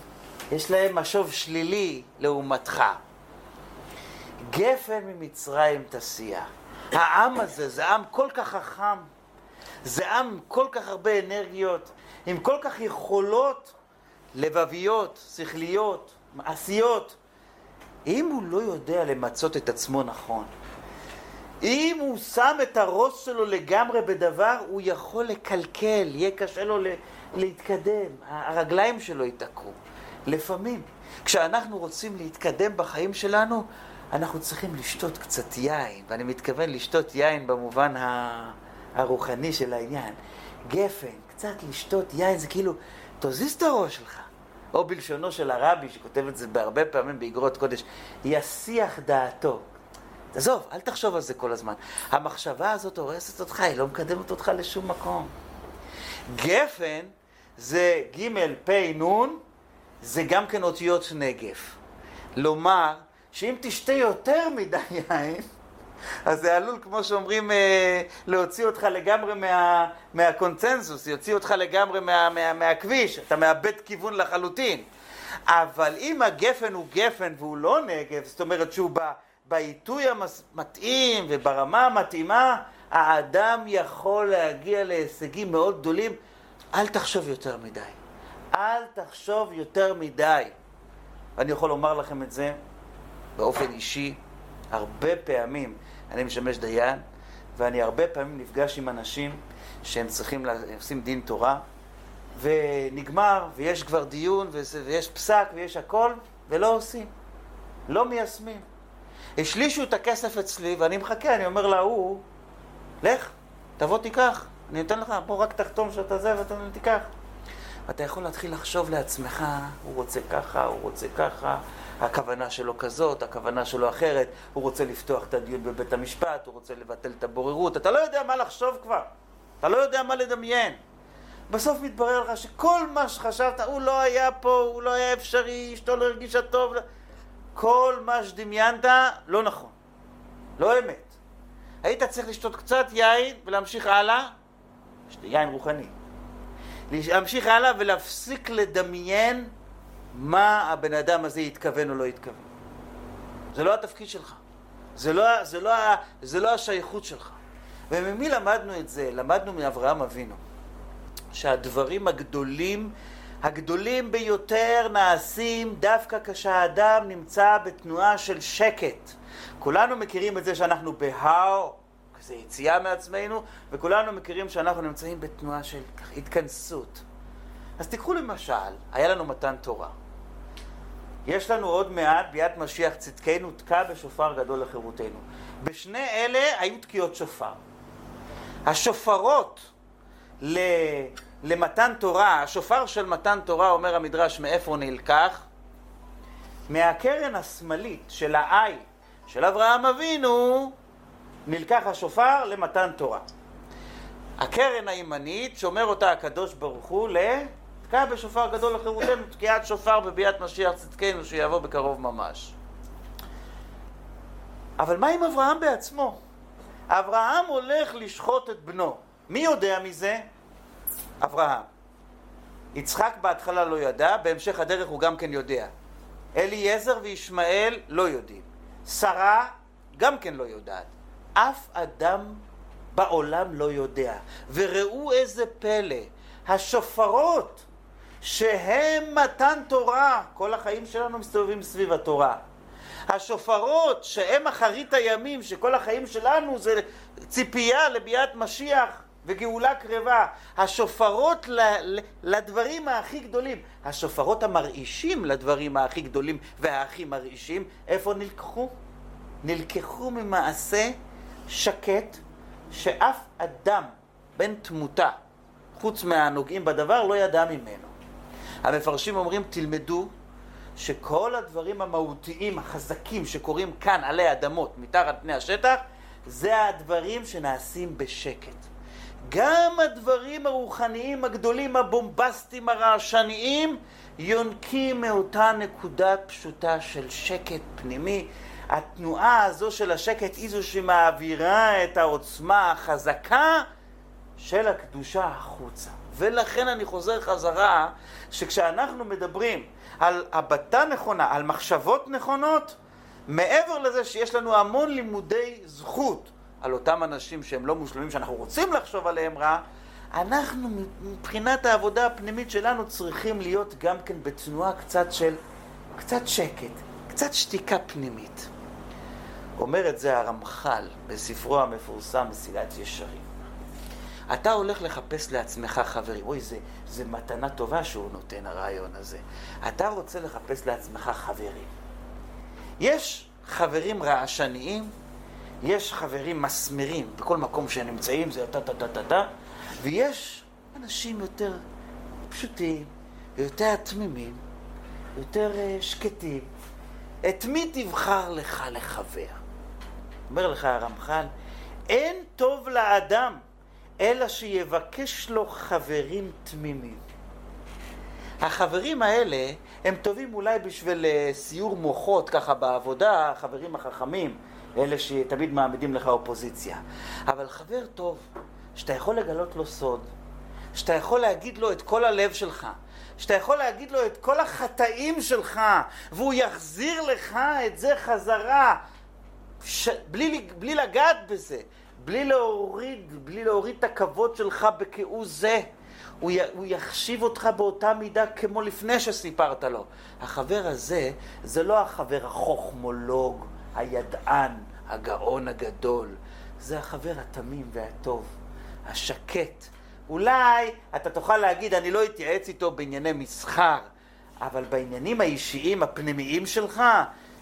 יש להם משוב שלילי לעומתך. גפן ממצרים תסיע. העם הזה זה עם כל כך חכם, זה עם כל כך הרבה אנרגיות, עם כל כך יכולות לבביות, שכליות, מעשיות. אם הוא לא יודע למצות את עצמו נכון, אם הוא שם את הראש שלו לגמרי בדבר, הוא יכול לקלקל, יהיה קשה לו להתקדם, הרגליים שלו ייתקעו. לפעמים, כשאנחנו רוצים להתקדם בחיים שלנו, אנחנו צריכים לשתות קצת יין, ואני מתכוון לשתות יין במובן הרוחני של העניין. גפן, קצת לשתות יין, זה כאילו, תזיז את הראש שלך. או בלשונו של הרבי, שכותב את זה בהרבה פעמים באגרות קודש, יסיח דעתו. עזוב, אל תחשוב על זה כל הזמן. המחשבה הזאת הורסת אותך, היא לא מקדמת אותך לשום מקום. גפן זה ג' פ' נ', זה גם כן אותיות נגף. לומר שאם תשתה יותר מדי יין, אז זה עלול, כמו שאומרים, אה, להוציא אותך לגמרי מה, מהקונצנזוס, יוציא אותך לגמרי מה, מה, מהכביש, אתה מאבד כיוון לחלוטין. אבל אם הגפן הוא גפן והוא לא נגב, זאת אומרת שהוא בעיתוי המתאים וברמה המתאימה, האדם יכול להגיע להישגים מאוד גדולים. אל תחשוב יותר מדי. אל תחשוב יותר מדי. אני יכול לומר לכם את זה באופן אישי הרבה פעמים. אני משמש דיין, ואני הרבה פעמים נפגש עם אנשים שהם צריכים, לעשות דין תורה, ונגמר, ויש כבר דיון, ויש פסק, ויש הכל, ולא עושים. לא מיישמים. השלישו את הכסף אצלי, ואני מחכה, אני אומר להוא, לך, תבוא תיקח, אני אתן לך, בוא רק תחתום שאתה זה ואתה תיקח. אתה יכול להתחיל לחשוב לעצמך, הוא רוצה ככה, הוא רוצה ככה, הכוונה שלו כזאת, הכוונה שלו אחרת, הוא רוצה לפתוח את הדיון בבית המשפט, הוא רוצה לבטל את הבוררות, אתה לא יודע מה לחשוב כבר, אתה לא יודע מה לדמיין. בסוף מתברר לך שכל מה שחשבת, הוא לא היה פה, הוא לא היה אפשרי, אשתו לא הרגישה טוב, כל מה שדמיינת לא נכון, לא אמת. היית צריך לשתות קצת יין ולהמשיך הלאה, יין רוחני. להמשיך הלאה ולהפסיק לדמיין מה הבן אדם הזה התכוון או לא התכוון. זה לא התפקיד שלך. זה לא, זה לא, זה לא השייכות שלך. וממי למדנו את זה? למדנו מאברהם אבינו. שהדברים הגדולים, הגדולים ביותר נעשים דווקא כשהאדם נמצא בתנועה של שקט. כולנו מכירים את זה שאנחנו בהר, כזה יציאה מעצמנו, וכולנו מכירים שאנחנו נמצאים בתנועה של התכנסות. אז תיקחו למשל, היה לנו מתן תורה. יש לנו עוד מעט ביאת משיח צדקנו תקע בשופר גדול לחירותנו. בשני אלה היו תקיעות שופר. השופרות ל... למתן תורה, השופר של מתן תורה, אומר המדרש, מאיפה נלקח? מהקרן השמאלית של העי של אברהם אבינו, נלקח השופר למתן תורה. הקרן הימנית, שומר אותה הקדוש ברוך הוא ל... תקע בשופר גדול לחירותנו, תקיעת שופר בביאת משיח צדקנו שיבוא בקרוב ממש. אבל מה עם אברהם בעצמו? אברהם הולך לשחוט את בנו. מי יודע מזה? אברהם. יצחק בהתחלה לא ידע, בהמשך הדרך הוא גם כן יודע. אליעזר וישמעאל לא יודעים. שרה גם כן לא יודעת. אף אדם בעולם לא יודע. וראו איזה פלא, השופרות שהם מתן תורה, כל החיים שלנו מסתובבים סביב התורה. השופרות שהם אחרית הימים, שכל החיים שלנו זה ציפייה לביאת משיח וגאולה קרבה. השופרות לדברים הכי גדולים, השופרות המרעישים לדברים הכי גדולים והכי מרעישים, איפה נלקחו? נלקחו ממעשה שקט שאף אדם בן תמותה, חוץ מהנוגעים בדבר, לא ידע ממנו. המפרשים אומרים, תלמדו שכל הדברים המהותיים, החזקים, שקורים כאן עלי אדמות, מתחת פני השטח, זה הדברים שנעשים בשקט. גם הדברים הרוחניים הגדולים, הבומבסטיים, הרעשניים, יונקים מאותה נקודה פשוטה של שקט פנימי. התנועה הזו של השקט היא זו שמעבירה את העוצמה החזקה של הקדושה החוצה. ולכן אני חוזר חזרה, שכשאנחנו מדברים על הבטה נכונה, על מחשבות נכונות, מעבר לזה שיש לנו המון לימודי זכות על אותם אנשים שהם לא מושלמים, שאנחנו רוצים לחשוב עליהם רע, אנחנו מבחינת העבודה הפנימית שלנו צריכים להיות גם כן בתנועה קצת של, קצת שקט, קצת שתיקה פנימית. אומר את זה הרמח"ל בספרו המפורסם מסילת ישרים. אתה הולך לחפש לעצמך חברים. אוי, זה, זה מתנה טובה שהוא נותן, הרעיון הזה. אתה רוצה לחפש לעצמך חברים. יש חברים רעשניים, יש חברים מסמרים, בכל מקום שהם נמצאים זה טה-טה-טה-טה, ויש אנשים יותר פשוטים, יותר תמימים, יותר uh, שקטים. את מי תבחר לך לחבר? אומר לך הרמח"ל, אין טוב לאדם אלא שיבקש לו חברים תמימים. החברים האלה הם טובים אולי בשביל אה, סיור מוחות ככה בעבודה, החברים החכמים, אלה שתמיד מעמידים לך אופוזיציה. אבל חבר טוב, שאתה יכול לגלות לו סוד, שאתה יכול להגיד לו את כל הלב שלך, שאתה יכול להגיד לו את כל החטאים שלך, והוא יחזיר לך את זה חזרה, ש... בלי, בלי לגעת בזה, בלי להוריד, בלי להוריד את הכבוד שלך בכהוא זה. הוא, י, הוא יחשיב אותך באותה מידה כמו לפני שסיפרת לו. החבר הזה, זה לא החבר החוכמולוג, הידען, הגאון הגדול. זה החבר התמים והטוב, השקט. אולי אתה תוכל להגיד, אני לא אתייעץ איתו בענייני מסחר, אבל בעניינים האישיים, הפנימיים שלך,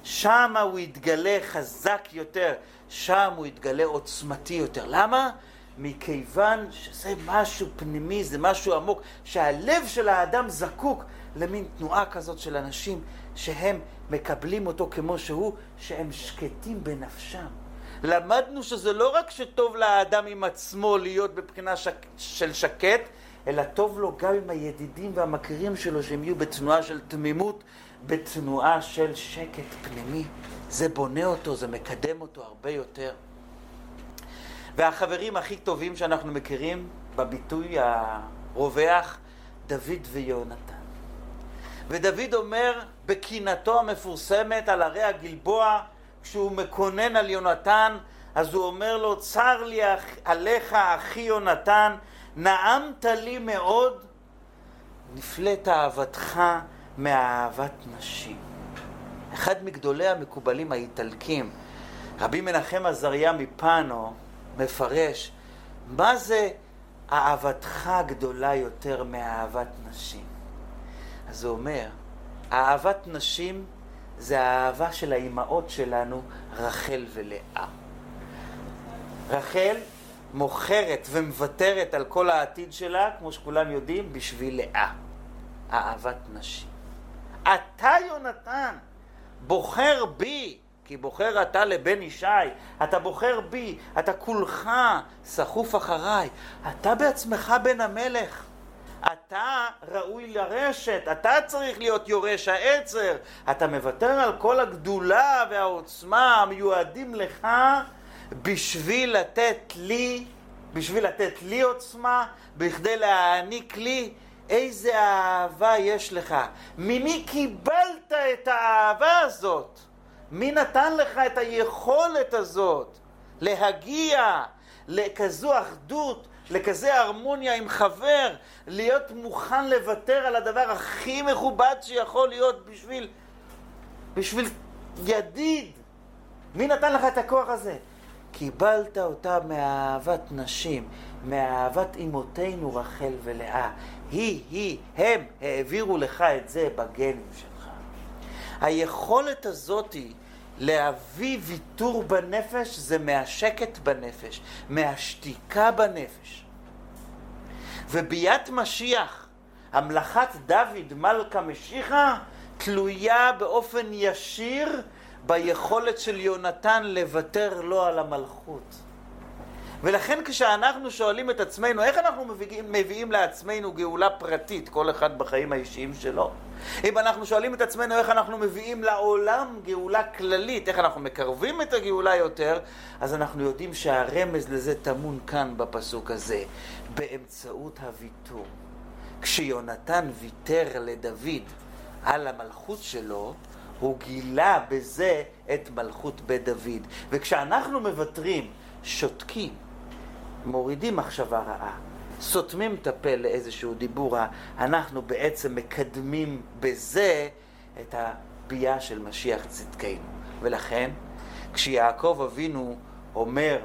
שם הוא יתגלה חזק יותר, שם הוא יתגלה עוצמתי יותר. למה? מכיוון שזה משהו פנימי, זה משהו עמוק, שהלב של האדם זקוק למין תנועה כזאת של אנשים שהם מקבלים אותו כמו שהוא, שהם שקטים בנפשם. למדנו שזה לא רק שטוב לאדם עם עצמו להיות בבחינה שק... של שקט, אלא טוב לו גם עם הידידים והמכירים שלו שהם יהיו בתנועה של תמימות, בתנועה של שקט פנימי. זה בונה אותו, זה מקדם אותו הרבה יותר. והחברים הכי טובים שאנחנו מכירים בביטוי הרווח, דוד ויונתן. ודוד אומר בקינתו המפורסמת על הרי הגלבוע, כשהוא מקונן על יונתן, אז הוא אומר לו, צר לי עליך אחי יונתן, נעמת לי מאוד, נפלאת אהבתך מאהבת נשים. אחד מגדולי המקובלים האיטלקים, רבי מנחם עזריה מפאנו, מפרש מה זה אהבתך גדולה יותר מאהבת נשים. אז הוא אומר, אהבת נשים זה האהבה של האימהות שלנו, רחל ולאה. רחל מוכרת ומוותרת על כל העתיד שלה, כמו שכולם יודעים, בשביל לאה. אהבת נשים. אתה, יונתן, בוחר בי, כי בוחר אתה לבן ישי, אתה בוחר בי, אתה כולך סחוף אחריי, אתה בעצמך בן המלך. אתה ראוי לרשת, אתה צריך להיות יורש העצר, אתה מוותר על כל הגדולה והעוצמה המיועדים לך בשביל לתת לי, בשביל לתת לי עוצמה, בכדי להעניק לי איזה אהבה יש לך. ממי קיבלת את האהבה הזאת? מי נתן לך את היכולת הזאת להגיע לכזו אחדות, לכזה הרמוניה עם חבר, להיות מוכן לוותר על הדבר הכי מכובד שיכול להיות בשביל, בשביל ידיד? מי נתן לך את הכוח הזה? קיבלת אותה מאהבת נשים, מאהבת אמותינו רחל ולאה. היא, היא, הם העבירו לך את זה בגנים שלך. היכולת הזאת להביא ויתור בנפש זה מהשקט בנפש, מהשתיקה בנפש. וביאת משיח, המלכת דוד מלכה משיחה, תלויה באופן ישיר ביכולת של יונתן לוותר לו על המלכות. ולכן כשאנחנו שואלים את עצמנו, איך אנחנו מביאים, מביאים לעצמנו גאולה פרטית, כל אחד בחיים האישיים שלו? אם אנחנו שואלים את עצמנו איך אנחנו מביאים לעולם גאולה כללית, איך אנחנו מקרבים את הגאולה יותר, אז אנחנו יודעים שהרמז לזה טמון כאן בפסוק הזה, באמצעות הוויתור. כשיונתן ויתר לדוד על המלכות שלו, הוא גילה בזה את מלכות בית דוד. וכשאנחנו מוותרים, שותקים, מורידים מחשבה רעה, סותמים את הפה לאיזשהו דיבור רע, אנחנו בעצם מקדמים בזה את הביאה של משיח צדקנו. ולכן, כשיעקב אבינו אומר,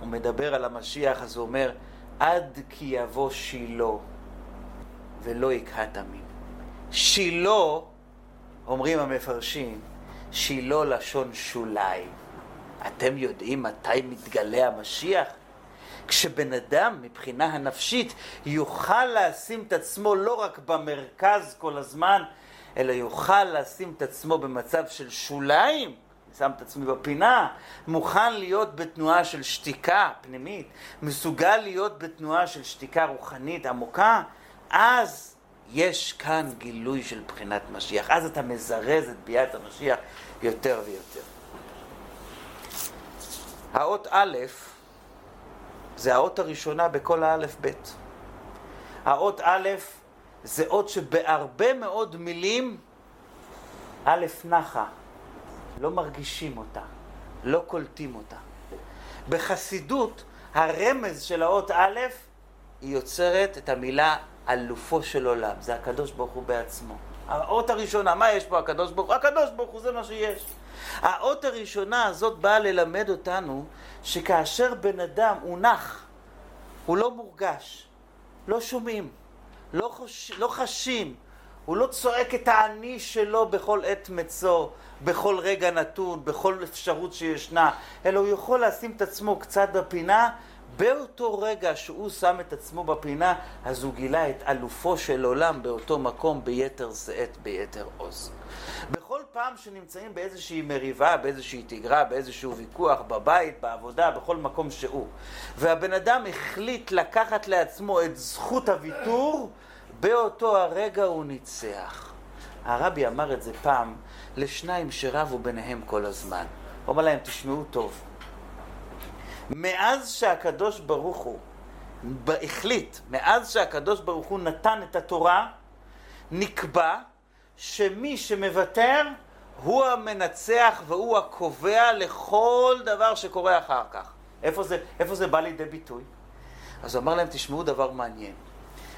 הוא מדבר על המשיח, אז הוא אומר, עד כי יבוא שילה ולא יכהת עמים. שילה, אומרים המפרשים, שילה לשון שוליים. אתם יודעים מתי מתגלה המשיח? כשבן אדם מבחינה הנפשית יוכל לשים את עצמו לא רק במרכז כל הזמן, אלא יוכל לשים את עצמו במצב של שוליים, שם את עצמי בפינה, מוכן להיות בתנועה של שתיקה פנימית, מסוגל להיות בתנועה של שתיקה רוחנית עמוקה, אז יש כאן גילוי של בחינת משיח. אז אתה מזרז את ביאת המשיח יותר ויותר. האות א' זה האות הראשונה בכל האלף-בית. האות א' זה אות שבהרבה מאוד מילים א' נחה, לא מרגישים אותה, לא קולטים אותה. בחסידות הרמז של האות א' היא יוצרת את המילה אלופו של עולם, זה הקדוש ברוך הוא בעצמו. האות הראשונה, מה יש פה הקדוש ברוך הוא? הקדוש ברוך הוא זה מה שיש. האות הראשונה הזאת באה ללמד אותנו שכאשר בן אדם הוא נח, הוא לא מורגש, לא שומעים, לא, חוש... לא חשים, הוא לא צועק את האני שלו בכל עת מצוא, בכל רגע נתון, בכל אפשרות שישנה, אלא הוא יכול לשים את עצמו קצת בפינה באותו רגע שהוא שם את עצמו בפינה, אז הוא גילה את אלופו של עולם באותו מקום ביתר שאת, ביתר עוז. בכל פעם שנמצאים באיזושהי מריבה, באיזושהי תגרה, באיזשהו ויכוח, בבית, בעבודה, בכל מקום שהוא, והבן אדם החליט לקחת לעצמו את זכות הוויתור, באותו הרגע הוא ניצח. הרבי אמר את זה פעם לשניים שרבו ביניהם כל הזמן. הוא אמר להם, תשמעו טוב, מאז שהקדוש ברוך הוא החליט, מאז שהקדוש ברוך הוא נתן את התורה, נקבע שמי שמוותר הוא המנצח והוא הקובע לכל דבר שקורה אחר כך. איפה זה, איפה זה בא לידי ביטוי? אז הוא אמר להם, תשמעו דבר מעניין.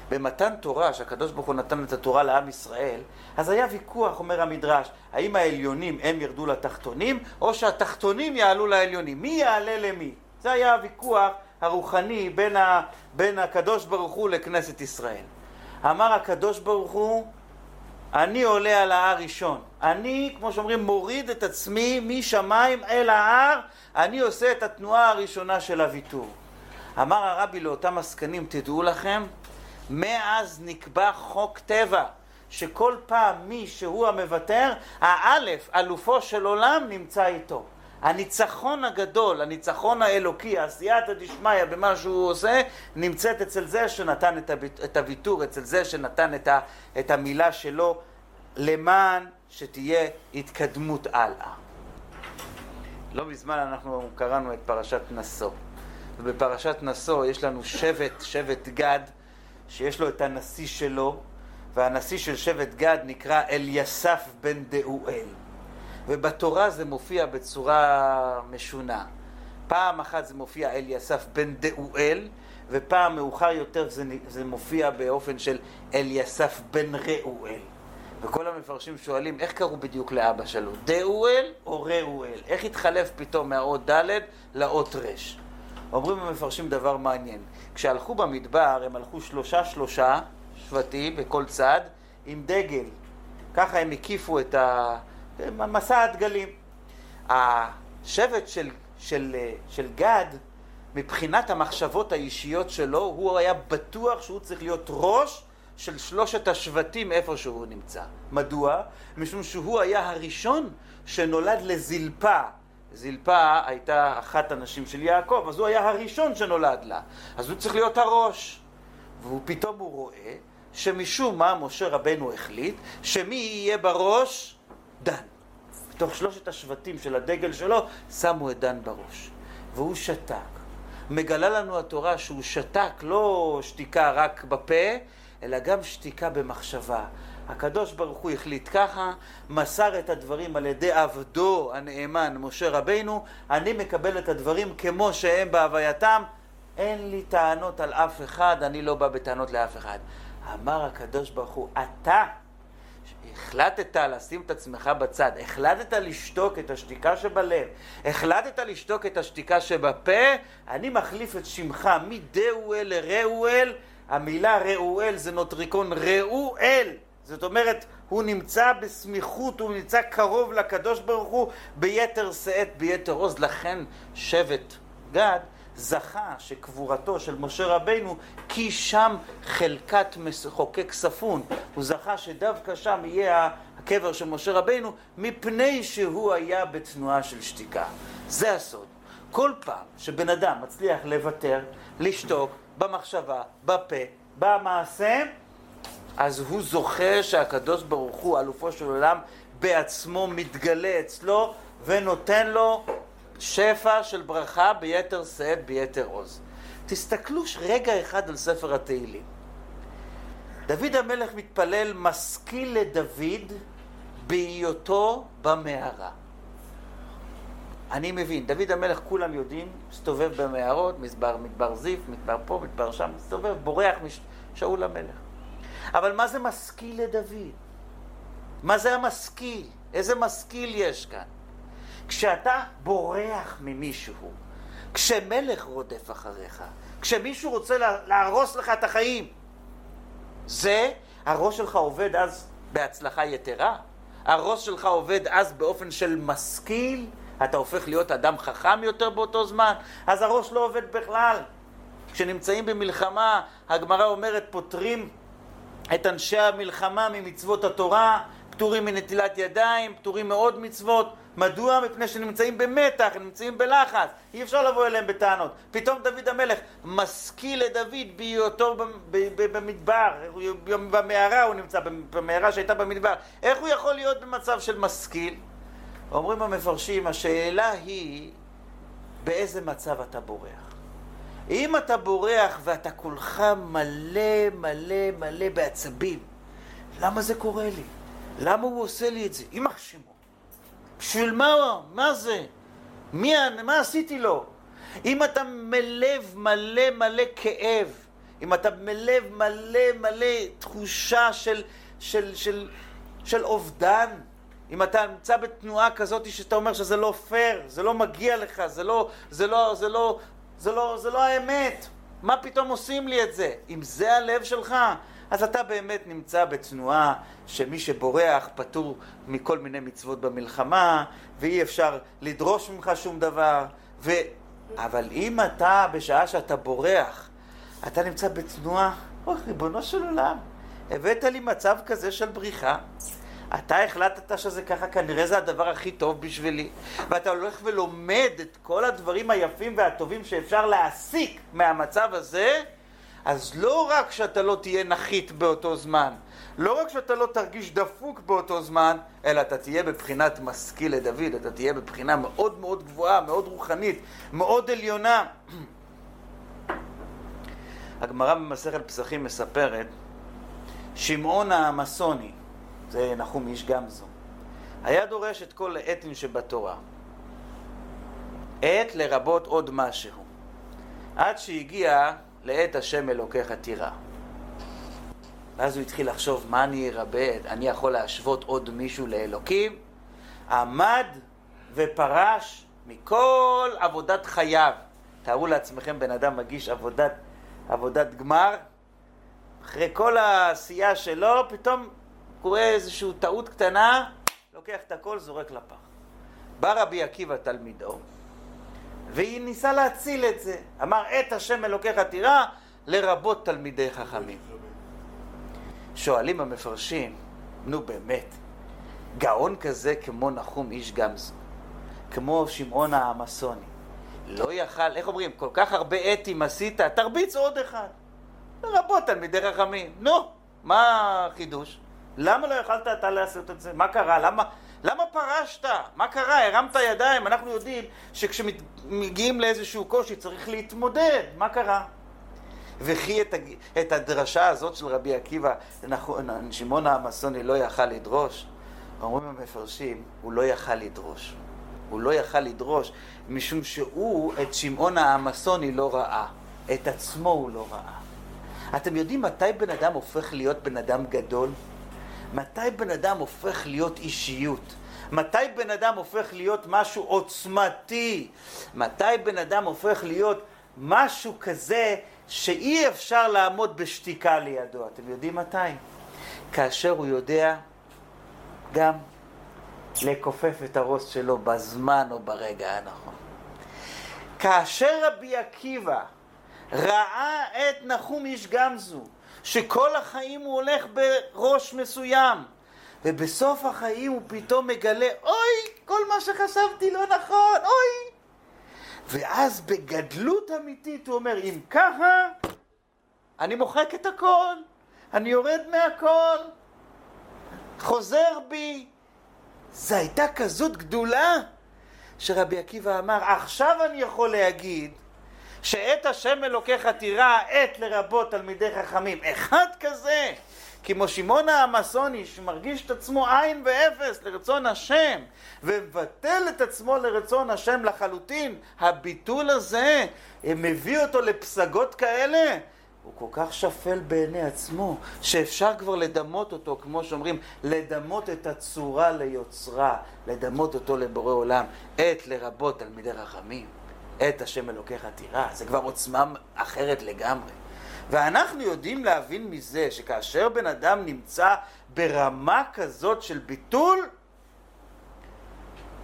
במתן תורה, שהקדוש ברוך הוא נתן את התורה לעם ישראל, אז היה ויכוח, אומר המדרש, האם העליונים הם ירדו לתחתונים, או שהתחתונים יעלו לעליונים. מי יעלה למי? זה היה הוויכוח הרוחני בין, ה, בין הקדוש ברוך הוא לכנסת ישראל. אמר הקדוש ברוך הוא, אני עולה על ההר ראשון. אני, כמו שאומרים, מוריד את עצמי משמיים אל ההר, אני עושה את התנועה הראשונה של הוויתור. אמר הרבי לאותם עסקנים, תדעו לכם, מאז נקבע חוק טבע, שכל פעם מי שהוא המוותר, האלף, אלופו של עולם, נמצא איתו. הניצחון הגדול, הניצחון האלוקי, הסייעתא דשמיא במה שהוא עושה, נמצאת אצל זה שנתן את הוויתור, אצל זה שנתן את, ה, את המילה שלו, למען שתהיה התקדמות הלאה. לא מזמן אנחנו קראנו את פרשת נשוא, ובפרשת נשוא יש לנו שבט, שבט גד, שיש לו את הנשיא שלו, והנשיא של שבט גד נקרא אליסף בן דאואל. ובתורה זה מופיע בצורה משונה. פעם אחת זה מופיע אליסף בן דאואל, ופעם מאוחר יותר זה, זה מופיע באופן של אליסף בן ראואל. וכל המפרשים שואלים, איך קראו בדיוק לאבא שלו? דאואל או ראואל? איך התחלף פתאום מהאות ד' לאות ר'? אומרים המפרשים דבר מעניין. כשהלכו במדבר, הם הלכו שלושה שלושה שבטים בכל צד עם דגל. ככה הם הקיפו את ה... מסע הדגלים. השבט של, של, של גד, מבחינת המחשבות האישיות שלו, הוא היה בטוח שהוא צריך להיות ראש של שלושת השבטים איפה שהוא נמצא. מדוע? משום שהוא היה הראשון שנולד לזלפה. זלפה הייתה אחת הנשים של יעקב, אז הוא היה הראשון שנולד לה. אז הוא צריך להיות הראש. ופתאום הוא רואה שמשום מה משה רבנו החליט שמי יהיה בראש? דן. בתוך שלושת השבטים של הדגל שלו שמו את דן בראש. והוא שתק. מגלה לנו התורה שהוא שתק לא שתיקה רק בפה, אלא גם שתיקה במחשבה. הקדוש ברוך הוא החליט ככה, מסר את הדברים על ידי עבדו הנאמן, משה רבינו, אני מקבל את הדברים כמו שהם בהווייתם, אין לי טענות על אף אחד, אני לא בא בטענות לאף אחד. אמר הקדוש ברוך הוא, אתה החלטת לשים את עצמך בצד, החלטת לשתוק את השתיקה שבלב, החלטת לשתוק את השתיקה שבפה, אני מחליף את שמך מדאואל לראואל, המילה ראואל זה נוטריקון ראואל, זאת אומרת, הוא נמצא בסמיכות, הוא נמצא קרוב לקדוש ברוך הוא ביתר שאת, ביתר עוז, לכן שבט גד זכה שקבורתו של משה רבינו כי שם חלקת מחוקק ספון. הוא זכה שדווקא שם יהיה הקבר של משה רבינו מפני שהוא היה בתנועה של שתיקה. זה הסוד. כל פעם שבן אדם מצליח לוותר, לשתוק, במחשבה, בפה, במעשה, אז הוא זוכה שהקדוש ברוך הוא, אלופו של עולם, בעצמו מתגלה אצלו ונותן לו שפע של ברכה ביתר שאת, ביתר עוז. תסתכלו רגע אחד על ספר התהילים. דוד המלך מתפלל משכיל לדוד בהיותו במערה. אני מבין, דוד המלך כולם יודעים, מסתובב במערות, מדבר, מדבר זיף, מדבר פה, מדבר שם, מסתובב, בורח משאול המלך. אבל מה זה משכיל לדוד? מה זה המשכיל? איזה משכיל יש כאן? כשאתה בורח ממישהו, כשמלך רודף אחריך, כשמישהו רוצה להרוס לך את החיים, זה, הראש שלך עובד אז בהצלחה יתרה, הראש שלך עובד אז באופן של משכיל, אתה הופך להיות אדם חכם יותר באותו זמן, אז הראש לא עובד בכלל. כשנמצאים במלחמה, הגמרא אומרת, פותרים את אנשי המלחמה ממצוות התורה, פטורים מנטילת ידיים, פטורים מעוד מצוות. מדוע? מפני שנמצאים במתח, נמצאים בלחץ, אי אפשר לבוא אליהם בטענות. פתאום דוד המלך משכיל לדוד בהיותו במדבר, במערה הוא נמצא, במערה שהייתה במדבר. איך הוא יכול להיות במצב של משכיל? אומרים המפרשים, השאלה היא באיזה מצב אתה בורח. אם אתה בורח ואתה כולך מלא מלא מלא בעצבים, למה זה קורה לי? למה הוא עושה לי את זה? יימח שמו. בשביל מה? מה זה? מי, מה עשיתי לו? אם אתה מלב מלא מלא כאב, אם אתה מלב מלא מלא תחושה של, של, של, של אובדן, אם אתה נמצא בתנועה כזאת שאתה אומר שזה לא פייר, זה לא מגיע לך, זה לא, זה לא, זה לא, זה לא, זה לא האמת, מה פתאום עושים לי את זה? אם זה הלב שלך, אז אתה באמת נמצא בתנועה שמי שבורח פטור מכל מיני מצוות במלחמה, ואי אפשר לדרוש ממך שום דבר. ו... אבל אם אתה, בשעה שאתה בורח, אתה נמצא בתנועה, אוי, ריבונו של עולם, הבאת לי מצב כזה של בריחה. אתה החלטת שזה ככה, כנראה זה הדבר הכי טוב בשבילי. ואתה הולך ולומד את כל הדברים היפים והטובים שאפשר להסיק מהמצב הזה, אז לא רק שאתה לא תהיה נחית באותו זמן, לא רק שאתה לא תרגיש דפוק באותו זמן, אלא אתה תהיה בבחינת משכיל לדוד, אתה תהיה בבחינה מאוד מאוד גבוהה, מאוד רוחנית, מאוד עליונה. הגמרא במסכת פסחים מספרת, שמעון האמסוני, זה נחום איש גמזו, היה דורש את כל העטים שבתורה. עת לרבות עוד משהו. עד שהגיע לעת השם אלוקיך תירא. ואז הוא התחיל לחשוב, מה אני ארבה? אני יכול להשוות עוד מישהו לאלוקים? עמד ופרש מכל עבודת חייו. תארו לעצמכם בן אדם מגיש עבודת, עבודת גמר, אחרי כל העשייה שלו, פתאום קורה איזושהי טעות קטנה, לוקח את הכל, זורק לפח. בא רבי עקיבא תלמידו, והיא ניסה להציל את זה. אמר, את השם אלוקיך תירא, לרבות תלמידי חכמים. שואלים המפרשים, נו באמת, גאון כזה כמו נחום איש גמזו, כמו שמעון האמסוני, לא יכל, איך אומרים, כל כך הרבה אתים עשית, תרביץ עוד אחד. לרבות תלמידי חכמים. נו, מה החידוש? למה לא יכלת אתה לעשות את זה? מה קרה? למה, למה פרשת? מה קרה? הרמת ידיים? אנחנו יודעים שכשמגיעים לאיזשהו קושי צריך להתמודד. מה קרה? וכי את, את הדרשה הזאת של רבי עקיבא, נכון, שמעון האמסוני לא יכל לדרוש? אומרים המפרשים, הוא לא יכל לדרוש. הוא לא יכל לדרוש, משום שהוא את שמעון האמסוני לא ראה. את עצמו הוא לא ראה. אתם יודעים מתי בן אדם הופך להיות בן אדם גדול? מתי בן אדם הופך להיות אישיות? מתי בן אדם הופך להיות משהו עוצמתי? מתי בן אדם הופך להיות משהו כזה שאי אפשר לעמוד בשתיקה לידו? אתם יודעים מתי? כאשר הוא יודע גם לכופף את הראש שלו בזמן או ברגע הנכון. כאשר רבי עקיבא ראה את נחום איש גמזו, שכל החיים הוא הולך בראש מסוים, ובסוף החיים הוא פתאום מגלה, אוי, כל מה שחשבתי לא נכון, אוי. ואז בגדלות אמיתית הוא אומר, אם ככה, אני מוחק את הכל, אני יורד מהכל, חוזר בי. זו הייתה כזאת גדולה, שרבי עקיבא אמר, עכשיו אני יכול להגיד שאת השם אלוקיך תירא עת לרבות תלמידי חכמים. אחד כזה, כמו שמעון האמסוני, שמרגיש את עצמו עין ואפס לרצון השם, ומבטל את עצמו לרצון השם לחלוטין, הביטול הזה מביא אותו לפסגות כאלה. הוא כל כך שפל בעיני עצמו, שאפשר כבר לדמות אותו, כמו שאומרים, לדמות את הצורה ליוצרה, לדמות אותו לבורא עולם, עת לרבות תלמידי רחמים. את השם אלוקיך תירא, זה כבר עוצמה אחרת לגמרי. ואנחנו יודעים להבין מזה שכאשר בן אדם נמצא ברמה כזאת של ביטול,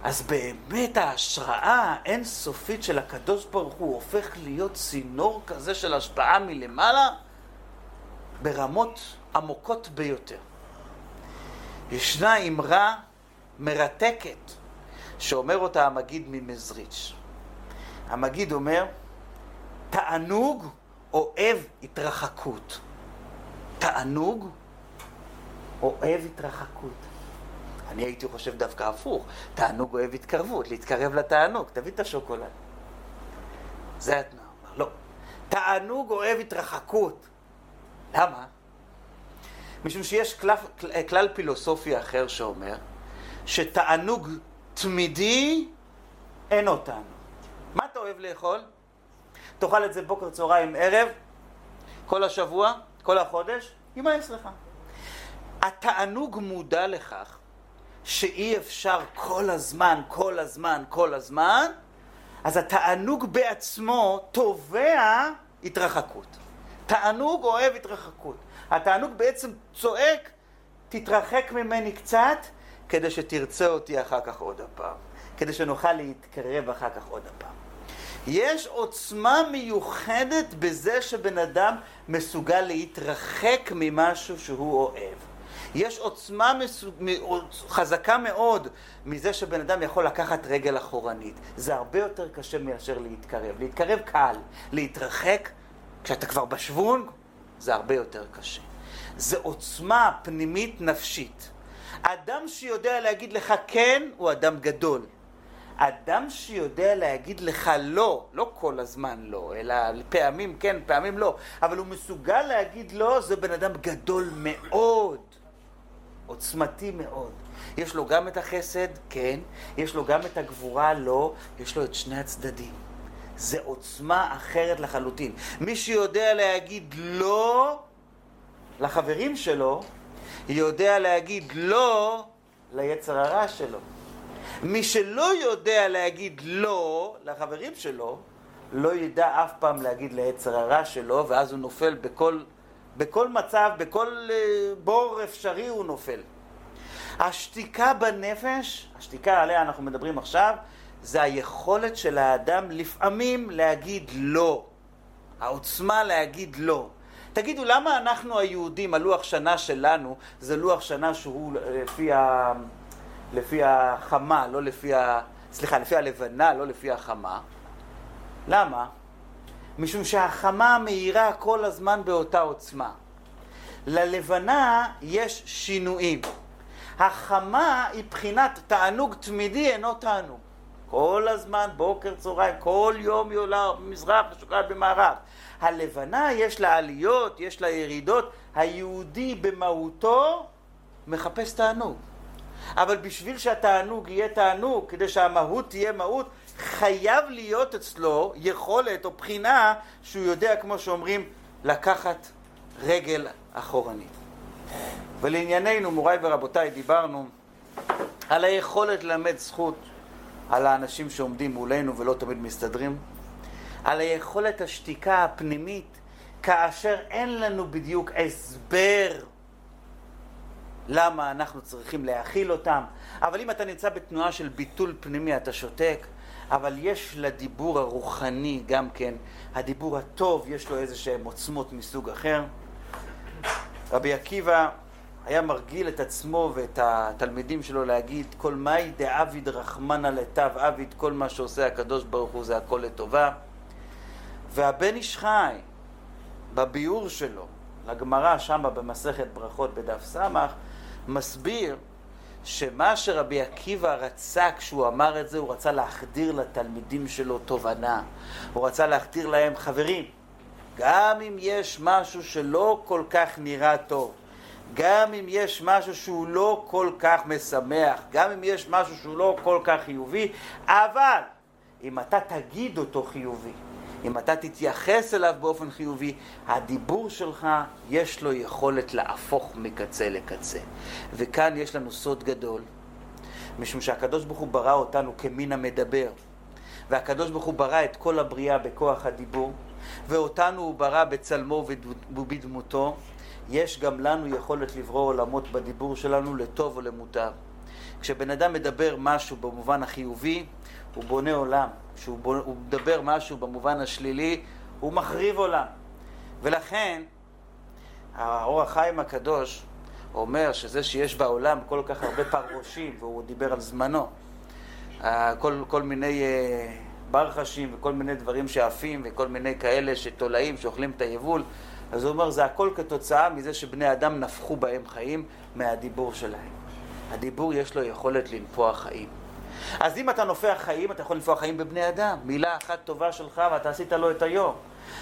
אז באמת ההשראה האינסופית של הקדוש ברוך הוא הופך להיות צינור כזה של השפעה מלמעלה ברמות עמוקות ביותר. ישנה אמרה מרתקת שאומר אותה המגיד ממזריץ'. המגיד אומר, תענוג אוהב התרחקות. תענוג אוהב התרחקות. אני הייתי חושב דווקא הפוך, תענוג אוהב התקרבות, להתקרב לתענוג, תביא את השוקולד. זה התנועה. לא. תענוג אוהב התרחקות. למה? משום שיש כלל, כלל פילוסופי אחר שאומר שתענוג תמידי אינו תענוג. אתה אוהב לאכול? תאכל את זה בוקר, צהריים, ערב, כל השבוע, כל החודש, יימאס לך. התענוג מודע לכך שאי אפשר כל הזמן, כל הזמן, כל הזמן, אז התענוג בעצמו תובע התרחקות. תענוג אוהב התרחקות. התענוג בעצם צועק, תתרחק ממני קצת, כדי שתרצה אותי אחר כך עוד הפעם. כדי שנוכל להתקרב אחר כך עוד הפעם. יש עוצמה מיוחדת בזה שבן אדם מסוגל להתרחק ממשהו שהוא אוהב. יש עוצמה מסוג... חזקה מאוד מזה שבן אדם יכול לקחת רגל אחורנית. זה הרבה יותר קשה מאשר להתקרב. להתקרב קל, להתרחק, כשאתה כבר בשוונג, זה הרבה יותר קשה. זה עוצמה פנימית נפשית. אדם שיודע להגיד לך כן, הוא אדם גדול. אדם שיודע להגיד לך לא, לא כל הזמן לא, אלא פעמים כן, פעמים לא, אבל הוא מסוגל להגיד לא, זה בן אדם גדול מאוד, עוצמתי מאוד. יש לו גם את החסד, כן, יש לו גם את הגבורה, לא, יש לו את שני הצדדים. זה עוצמה אחרת לחלוטין. מי שיודע להגיד לא לחברים שלו, יודע להגיד לא ליצר הרע שלו. מי שלא יודע להגיד לא לחברים שלו, לא ידע אף פעם להגיד ליצר הרע שלו, ואז הוא נופל בכל, בכל מצב, בכל אה, בור אפשרי הוא נופל. השתיקה בנפש, השתיקה עליה אנחנו מדברים עכשיו, זה היכולת של האדם לפעמים להגיד לא. העוצמה להגיד לא. תגידו, למה אנחנו היהודים, הלוח שנה שלנו, זה לוח שנה שהוא לפי, ה... לפי החמה, לא לפי ה... סליחה, לפי הלבנה, לא לפי החמה? למה? משום שהחמה מאירה כל הזמן באותה עוצמה. ללבנה יש שינויים. החמה היא בחינת תענוג תמידי אינו תענוג. כל הזמן, בוקר, צהריים, כל יום היא עולה במזרח ושוקעת במערב. הלבנה יש לה עליות, יש לה ירידות. היהודי במהותו מחפש תענוג. אבל בשביל שהתענוג יהיה תענוג, כדי שהמהות תהיה מהות, חייב להיות אצלו יכולת או בחינה שהוא יודע, כמו שאומרים, לקחת רגל אחורנית. ולענייננו, מוריי ורבותיי, דיברנו על היכולת ללמד זכות על האנשים שעומדים מולנו ולא תמיד מסתדרים, על היכולת השתיקה הפנימית כאשר אין לנו בדיוק הסבר למה אנחנו צריכים להכיל אותם, אבל אם אתה נמצא בתנועה של ביטול פנימי אתה שותק, אבל יש לדיבור הרוחני גם כן, הדיבור הטוב יש לו איזה שהם עוצמות מסוג אחר. רבי עקיבא היה מרגיל את עצמו ואת התלמידים שלו להגיד כל מאי דעביד רחמנא לטב עביד כל מה שעושה הקדוש ברוך הוא זה הכל לטובה. והבן איש חי בביאור שלו לגמרא שמה במסכת ברכות בדף ס' מסביר שמה שרבי עקיבא רצה כשהוא אמר את זה, הוא רצה להחדיר לתלמידים שלו תובנה. הוא רצה להחדיר להם, חברים, גם אם יש משהו שלא כל כך נראה טוב, גם אם יש משהו שהוא לא כל כך משמח, גם אם יש משהו שהוא לא כל כך חיובי, אבל אם אתה תגיד אותו חיובי, אם אתה תתייחס אליו באופן חיובי, הדיבור שלך יש לו יכולת להפוך מקצה לקצה. וכאן יש לנו סוד גדול, משום שהקדוש ברוך הוא ברא אותנו כמין המדבר, והקדוש ברוך הוא ברא את כל הבריאה בכוח הדיבור, ואותנו הוא ברא בצלמו ובדמותו, יש גם לנו יכולת לברוא עולמות בדיבור שלנו לטוב או למוטב. כשבן אדם מדבר משהו במובן החיובי, הוא בונה עולם. כשהוא בונה, מדבר משהו במובן השלילי, הוא מחריב עולם. ולכן, האור החיים הקדוש אומר שזה שיש בעולם כל כך הרבה פרעושים, והוא דיבר על זמנו, כל, כל מיני אה, ברחשים וכל מיני דברים שעפים וכל מיני כאלה שתולעים שאוכלים את היבול, אז הוא אומר, זה הכל כתוצאה מזה שבני אדם נפחו בהם חיים מהדיבור שלהם. הדיבור יש לו יכולת לנפוח חיים. אז אם אתה נופח חיים, אתה יכול לנפוח חיים בבני אדם. מילה אחת טובה שלך ואתה עשית לו את היום.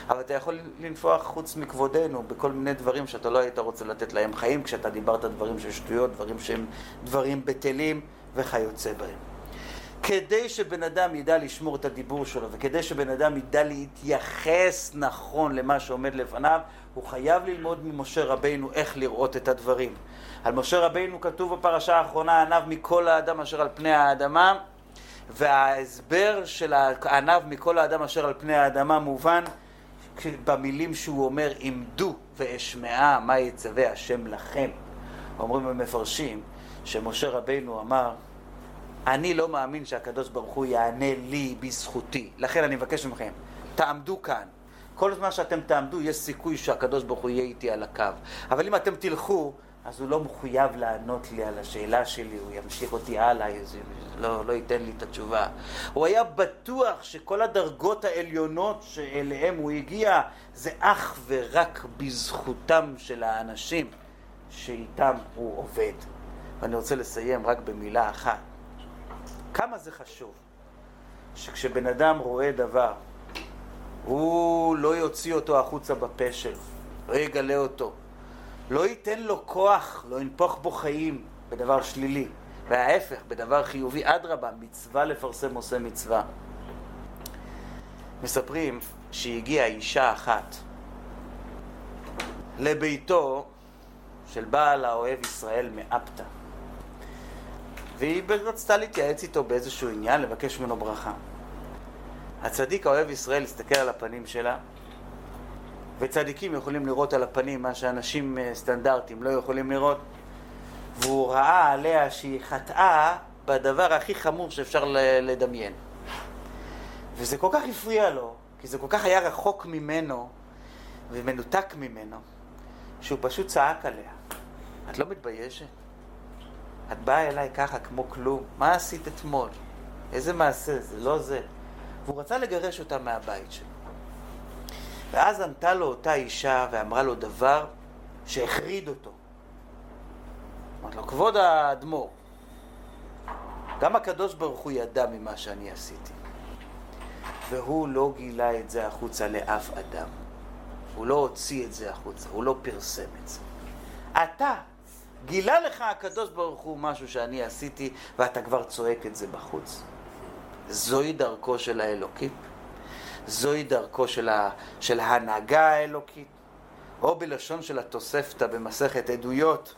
אבל אתה יכול לנפוח חוץ מכבודנו בכל מיני דברים שאתה לא היית רוצה לתת להם חיים, כשאתה דיברת דברים של שטויות, דברים שהם דברים בטלים וכיוצא בהם. כדי שבן אדם ידע לשמור את הדיבור שלו, וכדי שבן אדם ידע להתייחס נכון למה שעומד לפניו, הוא חייב ללמוד ממשה רבינו איך לראות את הדברים. על משה רבינו כתוב בפרשה האחרונה, עניו מכל האדם אשר על פני האדמה, וההסבר של העניו מכל האדם אשר על פני האדמה מובן במילים שהוא אומר, עמדו ואשמעה מה יצווה השם לכם. אומרים המפרשים שמשה רבינו אמר, אני לא מאמין שהקדוש ברוך הוא יענה לי בזכותי. לכן אני מבקש מכם, תעמדו כאן. כל זמן שאתם תעמדו, יש סיכוי שהקדוש ברוך הוא יהיה איתי על הקו. אבל אם אתם תלכו, אז הוא לא מחויב לענות לי על השאלה שלי, הוא ימשיך אותי הלאה, לא, לא ייתן לי את התשובה. הוא היה בטוח שכל הדרגות העליונות שאליהם הוא הגיע, זה אך ורק בזכותם של האנשים שאיתם הוא עובד. ואני רוצה לסיים רק במילה אחת. כמה זה חשוב שכשבן אדם רואה דבר, הוא לא יוציא אותו החוצה בפה שלו, לא יגלה אותו, לא ייתן לו כוח, לא ינפוך בו חיים בדבר שלילי, וההפך, בדבר חיובי, אדרבה, מצווה לפרסם עושה מצווה. מספרים שהגיעה אישה אחת לביתו של בעל האוהב ישראל מאפתא. והיא רצתה להתייעץ איתו באיזשהו עניין, לבקש ממנו ברכה. הצדיק האוהב ישראל הסתכל על הפנים שלה, וצדיקים יכולים לראות על הפנים מה שאנשים אה, סטנדרטיים לא יכולים לראות, והוא ראה עליה שהיא חטאה בדבר הכי חמור שאפשר לדמיין. וזה כל כך הפריע לו, כי זה כל כך היה רחוק ממנו, ומנותק ממנו, שהוא פשוט צעק עליה. את לא מתביישת? את באה אליי ככה כמו כלום, מה עשית אתמול? איזה מעשה זה, לא זה. והוא רצה לגרש אותה מהבית שלו. ואז ענתה לו אותה אישה ואמרה לו דבר שהחריד אותו. אמרת לו, כבוד האדמו"ר, גם הקדוש ברוך הוא ידע ממה שאני עשיתי. והוא לא גילה את זה החוצה לאף אדם. הוא לא הוציא את זה החוצה, הוא לא פרסם את זה. אתה, גילה לך הקדוש ברוך הוא משהו שאני עשיתי, ואתה כבר צועק את זה בחוץ. זוהי דרכו של האלוקים. זוהי דרכו של, ה, של ההנהגה האלוקית. או בלשון של התוספתא במסכת עדויות.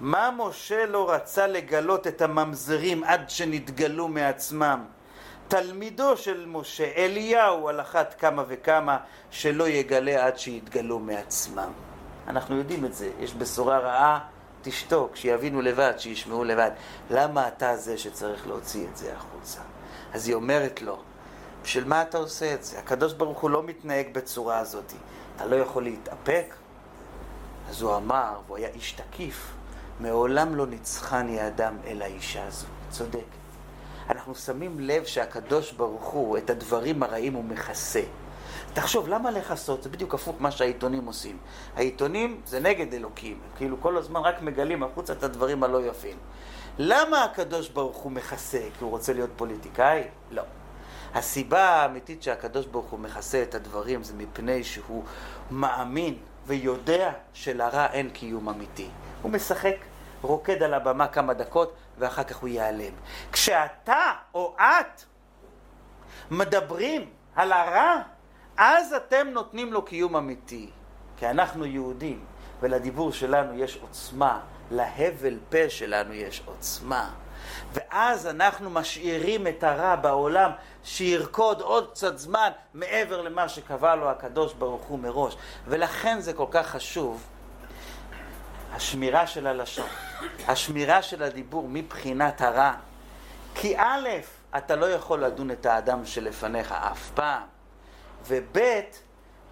מה משה לא רצה לגלות את הממזרים עד שנתגלו מעצמם? תלמידו של משה, אליהו, על אחת כמה וכמה, שלא יגלה עד שיתגלו מעצמם. אנחנו יודעים את זה, יש בשורה רעה, תשתוק, שיבינו לבד, שישמעו לבד. למה אתה זה שצריך להוציא את זה החוצה? אז היא אומרת לו, בשביל מה אתה עושה את זה? הקדוש ברוך הוא לא מתנהג בצורה הזאת. אתה לא יכול להתאפק? אז הוא אמר, והוא היה איש תקיף, מעולם לא ניצחני האדם אל האישה הזו. צודק. אנחנו שמים לב שהקדוש ברוך הוא את הדברים הרעים הוא מכסה. תחשוב, למה לכסות? זה בדיוק הפוך מה שהעיתונים עושים. העיתונים זה נגד אלוקים, כאילו כל הזמן רק מגלים החוצה את הדברים הלא יפים. למה הקדוש ברוך הוא מכסה? כי הוא רוצה להיות פוליטיקאי? לא. הסיבה האמיתית שהקדוש ברוך הוא מכסה את הדברים זה מפני שהוא מאמין ויודע שלרע אין קיום אמיתי. הוא משחק, רוקד על הבמה כמה דקות ואחר כך הוא ייעלם. כשאתה או את מדברים על הרע, אז אתם נותנים לו קיום אמיתי. כי אנחנו יהודים, ולדיבור שלנו יש עוצמה, להבל פה שלנו יש עוצמה. ואז אנחנו משאירים את הרע בעולם שירקוד עוד קצת זמן מעבר למה שקבע לו הקדוש ברוך הוא מראש. ולכן זה כל כך חשוב, השמירה של הלשון, השמירה של הדיבור מבחינת הרע. כי א', אתה לא יכול לדון את האדם שלפניך אף פעם, וב',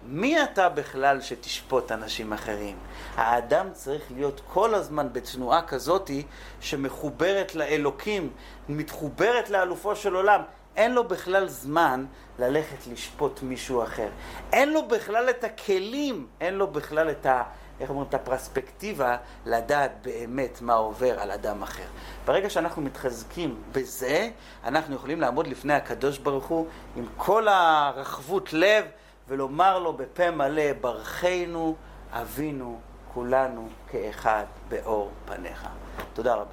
מי אתה בכלל שתשפוט אנשים אחרים? האדם צריך להיות כל הזמן בתנועה כזאתי שמחוברת לאלוקים, מתחוברת לאלופו של עולם. אין לו בכלל זמן ללכת לשפוט מישהו אחר. אין לו בכלל את הכלים, אין לו בכלל את ה... איך אומרים? את הפרספקטיבה לדעת באמת מה עובר על אדם אחר. ברגע שאנחנו מתחזקים בזה, אנחנו יכולים לעמוד לפני הקדוש ברוך הוא עם כל הרחבות לב ולומר לו בפה מלא, ברכנו אבינו כולנו כאחד באור פניך. תודה רבה.